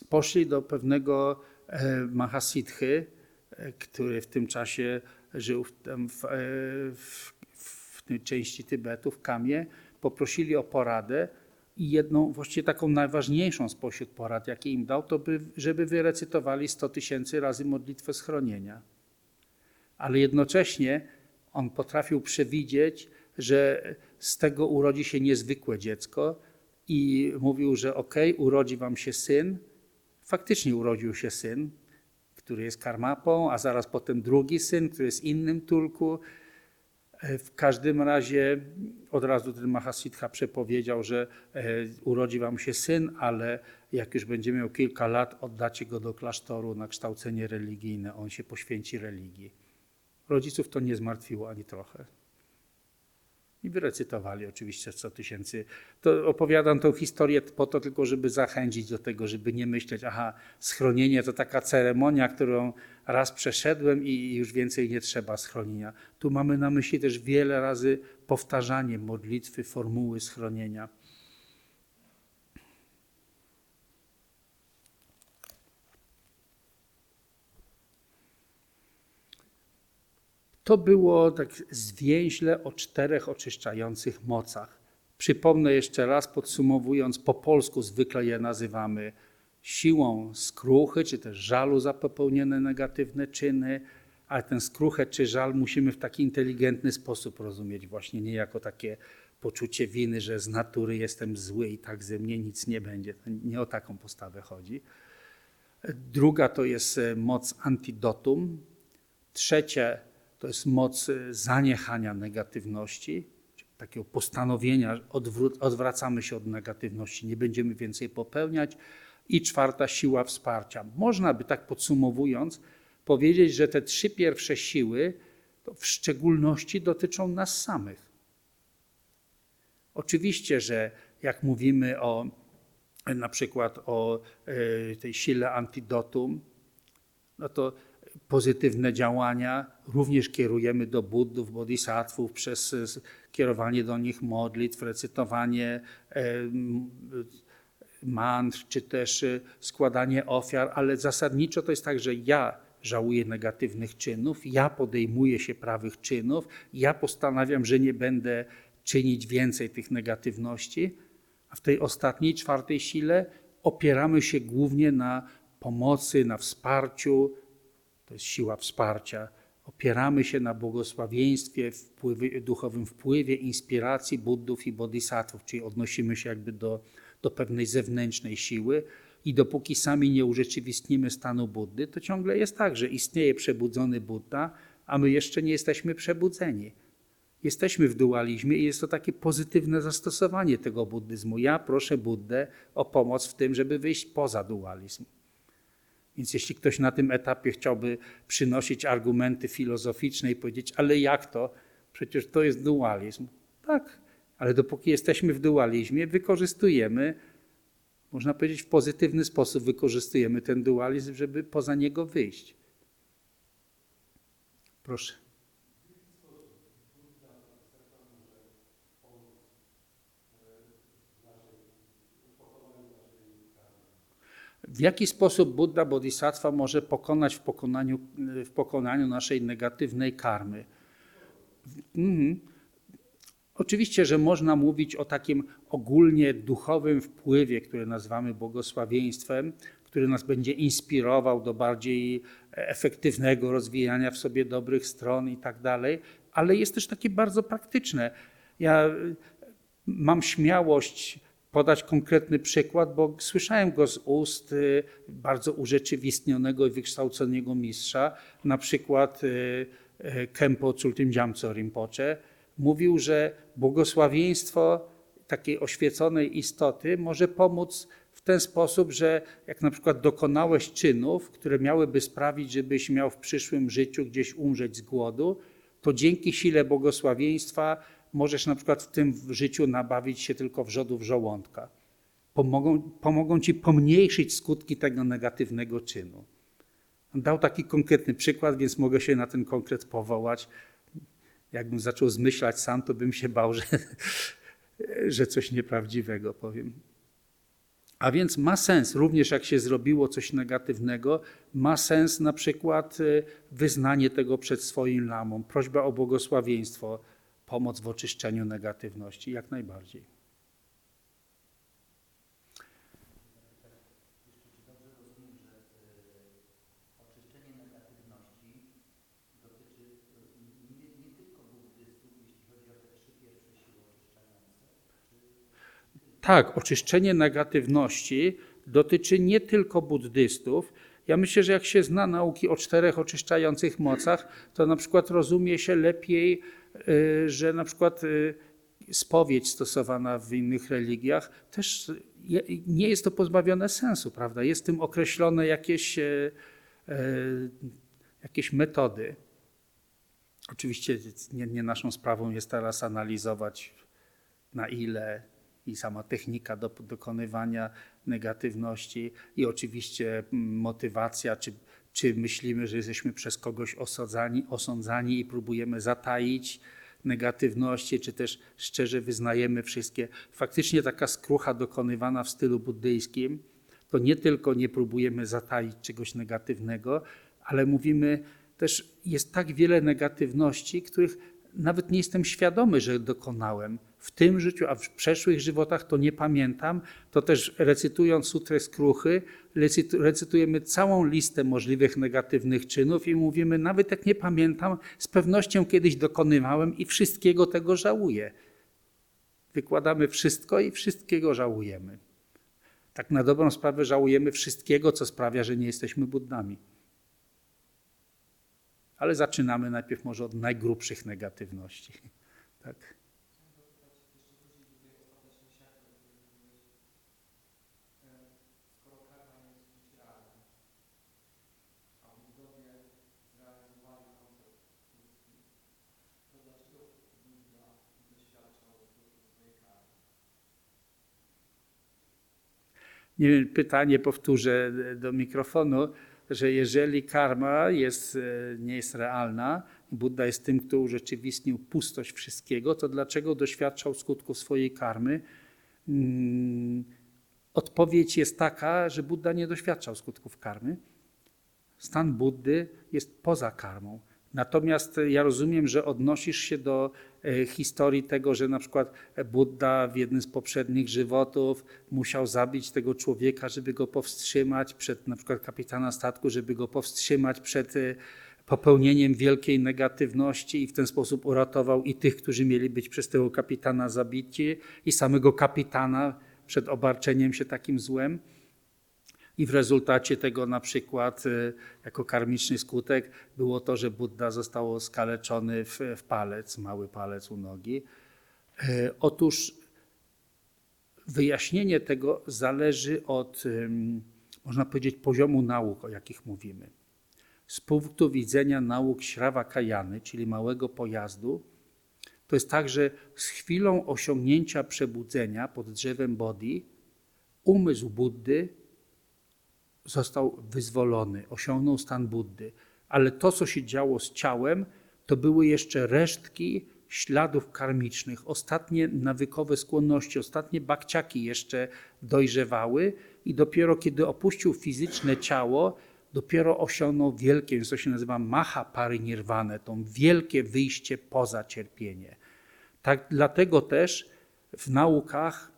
Poszli do pewnego e, Mahasidhy, e, który w tym czasie żył w, w, e, w, w tej części Tybetu, w Kamie, poprosili o poradę i jedną, właściwie taką najważniejszą spośród porad, jakie im dał, to by, żeby wyrecytowali 100 tysięcy razy modlitwę schronienia ale jednocześnie on potrafił przewidzieć, że z tego urodzi się niezwykłe dziecko i mówił, że ok, urodzi wam się syn. Faktycznie urodził się syn, który jest karmapą, a zaraz potem drugi syn, który jest innym tulku. W każdym razie od razu ten Mahasiddha przepowiedział, że e, urodzi wam się syn, ale jak już będzie miał kilka lat, oddacie go do klasztoru na kształcenie religijne. On się poświęci religii. Rodziców to nie zmartwiło ani trochę. I wyrecytowali oczywiście 100 tysięcy. To opowiadam tą historię po to tylko, żeby zachęcić do tego, żeby nie myśleć, aha, schronienie to taka ceremonia, którą raz przeszedłem i już więcej nie trzeba schronienia. Tu mamy na myśli też wiele razy powtarzanie modlitwy, formuły schronienia. To było tak zwięźle o czterech oczyszczających mocach. Przypomnę jeszcze raz, podsumowując, po polsku zwykle je nazywamy siłą skruchy, czy też żalu za popełnione negatywne czyny, ale ten skruchę czy żal musimy w taki inteligentny sposób rozumieć, właśnie nie jako takie poczucie winy, że z natury jestem zły i tak ze mnie nic nie będzie. Nie o taką postawę chodzi. Druga to jest e, moc antidotum. Trzecie to jest moc e, zaniechania negatywności, takiego postanowienia, odwracamy się od negatywności, nie będziemy więcej popełniać. I czwarta siła wsparcia. Można by tak podsumowując powiedzieć, że te trzy pierwsze siły w szczególności dotyczą nas samych. Oczywiście, że jak mówimy o na przykład o e, tej sile antidotum, no to pozytywne działania. Również kierujemy do buddów, bodhisattvów przez kierowanie do nich modlitw, recytowanie e, mantr, czy też e, składanie ofiar, ale zasadniczo to jest tak, że ja żałuję negatywnych czynów, ja podejmuję się prawych czynów, ja postanawiam, że nie będę czynić więcej tych negatywności, a w tej ostatniej, czwartej sile opieramy się głównie na pomocy, na wsparciu, to jest siła wsparcia. Opieramy się na błogosławieństwie, wpływie, duchowym wpływie, inspiracji buddów i bodhisattvów, czyli odnosimy się jakby do, do pewnej zewnętrznej siły. I dopóki sami nie urzeczywistnimy stanu Buddy, to ciągle jest tak, że istnieje przebudzony Buddha, a my jeszcze nie jesteśmy przebudzeni. Jesteśmy w dualizmie i jest to takie pozytywne zastosowanie tego buddyzmu. Ja proszę Buddę o pomoc w tym, żeby wyjść poza dualizm. Więc jeśli ktoś na tym etapie chciałby przynosić argumenty filozoficzne i powiedzieć, ale jak to? Przecież to jest dualizm. Tak, ale dopóki jesteśmy w dualizmie, wykorzystujemy, można powiedzieć w pozytywny sposób, wykorzystujemy ten dualizm, żeby poza niego wyjść. Proszę. W jaki sposób Buddha Bodhisattva może pokonać w pokonaniu, w pokonaniu naszej negatywnej karmy. Mhm. Oczywiście, że można mówić o takim ogólnie duchowym wpływie, który nazywamy błogosławieństwem, który nas będzie inspirował do bardziej efektywnego rozwijania w sobie dobrych stron i tak dalej, ale jest też takie bardzo praktyczne. Ja mam śmiałość podać konkretny przykład, bo słyszałem go z ust y, bardzo urzeczywistnionego i wykształconego mistrza, na przykład y, y, Kempo Cultim Dziamco Rinpoche. Mówił, że błogosławieństwo takiej oświeconej istoty może pomóc w ten sposób, że jak na przykład dokonałeś czynów, które miałyby sprawić, żebyś miał w przyszłym życiu gdzieś umrzeć z głodu, to dzięki sile błogosławieństwa możesz na przykład w tym życiu nabawić się tylko wrzodów żołądka. Pomogą, pomogą ci pomniejszyć skutki tego negatywnego czynu. dał taki konkretny przykład, więc mogę się na ten konkret powołać. Jakbym zaczął zmyślać sam, to bym się bał, (laughs) że, że coś nieprawdziwego powiem. A więc ma sens, również jak się zrobiło coś negatywnego, ma sens na przykład y, wyznanie tego przed swoim lamą, prośba o błogosławieństwo, pomoc w oczyszczeniu negatywności, jak najbardziej. Tak, oczyszczenie negatywności dotyczy nie tylko buddystów. Ja myślę, że jak się zna nauki o czterech oczyszczających mocach, to na przykład rozumie się lepiej że na przykład y, spowiedź stosowana w innych religiach też nie jest to pozbawione sensu, prawda? Jest tym określone jakieś, e, jakieś metody. Oczywiście nie, nie naszą sprawą jest teraz analizować na ile i sama technika do, dokonywania negatywności i oczywiście mm, motywacja, czy, czy myślimy, że jesteśmy przez kogoś osadzani, osądzani i próbujemy zataić negatywności, czy też szczerze wyznajemy wszystkie. Faktycznie taka skrucha dokonywana w stylu buddyjskim, to nie tylko nie próbujemy zataić czegoś negatywnego, ale mówimy też, jest tak wiele negatywności, których nawet nie jestem świadomy, że dokonałem w tym życiu, a w przeszłych żywotach to nie pamiętam, to też recytując sutrę skruchy, recytujemy całą listę możliwych negatywnych czynów i mówimy, nawet jak nie pamiętam, z pewnością kiedyś dokonywałem i wszystkiego tego żałuję. Wykładamy wszystko i wszystkiego żałujemy. Tak na dobrą sprawę żałujemy wszystkiego, co sprawia, że nie jesteśmy Buddami. Ale zaczynamy najpierw może od najgrubszych negatywności. (laughs) Tak? Pytanie powtórzę do mikrofonu, że jeżeli karma jest, e, nie jest realna, Buddha jest tym, kto urzeczywistnił pustość wszystkiego, to dlaczego doświadczał skutków swojej karmy? Hmm, odpowiedź jest taka, że Buddha nie doświadczał skutków karmy. Stan Buddy jest poza karmą. Natomiast ja rozumiem, że odnosisz się do e, historii tego, że na przykład Buddha w jednym z poprzednich żywotów musiał zabić tego człowieka, żeby go powstrzymać przed na przykład kapitana statku, żeby go powstrzymać przed e, popełnieniem wielkiej negatywności i w ten sposób uratował i tych, którzy mieli być przez tego kapitana zabici i samego kapitana przed obarczeniem się takim złem i w rezultacie tego na przykład y, jako karmiczny skutek było to, że Buddha został skaleczony w, w palec, mały palec u nogi. Y, otóż wyjaśnienie tego zależy od, można powiedzieć, poziomu nauk, o jakich mówimy. Z punktu widzenia nauk Śrawakajany, czyli małego pojazdu, to jest tak, że z chwilą osiągnięcia przebudzenia pod drzewem Bodhi, umysł Buddy został wyzwolony, osiągnął stan Buddy. Ale to, co się działo z ciałem, to były jeszcze resztki śladów karmicznych, ostatnie nawykowe skłonności, ostatnie bakciaki jeszcze dojrzewały i dopiero kiedy opuścił fizyczne ciało, dopiero osiągnął wielkie, co się nazywa maha parinirwane, to wielkie wyjście poza cierpienie. Tak, dlatego też w naukach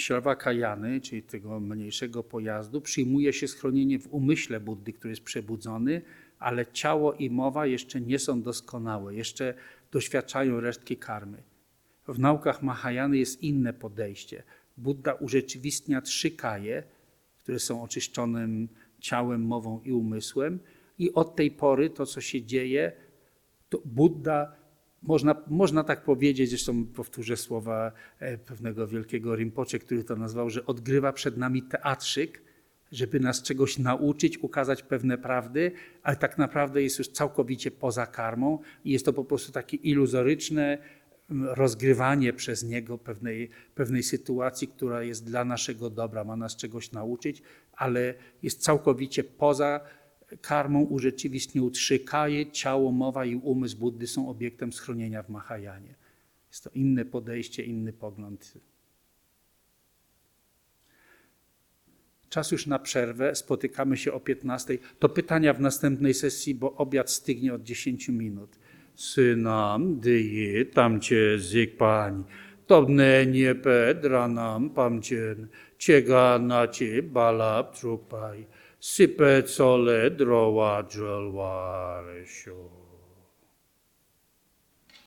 Śrawakajany, czyli tego mniejszego pojazdu, przyjmuje się schronienie w umyśle Buddy, który jest przebudzony, ale ciało i mowa jeszcze nie są doskonałe, jeszcze doświadczają resztki karmy. W naukach Mahajany jest inne podejście. Buddha urzeczywistnia trzy kaje, które są oczyszczonym ciałem, mową i umysłem, i od tej pory to, co się dzieje, to Buddha można, można tak powiedzieć, zresztą powtórzę słowa e, pewnego wielkiego Rinpoche, który to nazwał, że odgrywa przed nami teatrzyk, żeby nas czegoś nauczyć, ukazać pewne prawdy, ale tak naprawdę jest już całkowicie poza karmą i jest to po prostu takie iluzoryczne rozgrywanie przez niego pewnej, pewnej sytuacji, która jest dla naszego dobra, ma nas czegoś nauczyć, ale jest całkowicie poza karmą urzeczywistnił trzy kaje, ciało, mowa i umysł Buddy są obiektem schronienia w Mahajanie. Jest to inne podejście, inny pogląd. Czas już na przerwę, spotykamy się o 15. To pytania w następnej sesji, bo obiad stygnie od 10 minut. Synam, dyje, tamcie zikpań, tobne nie pedranam, pamcien, ciega na ci balap si pezzo ledro va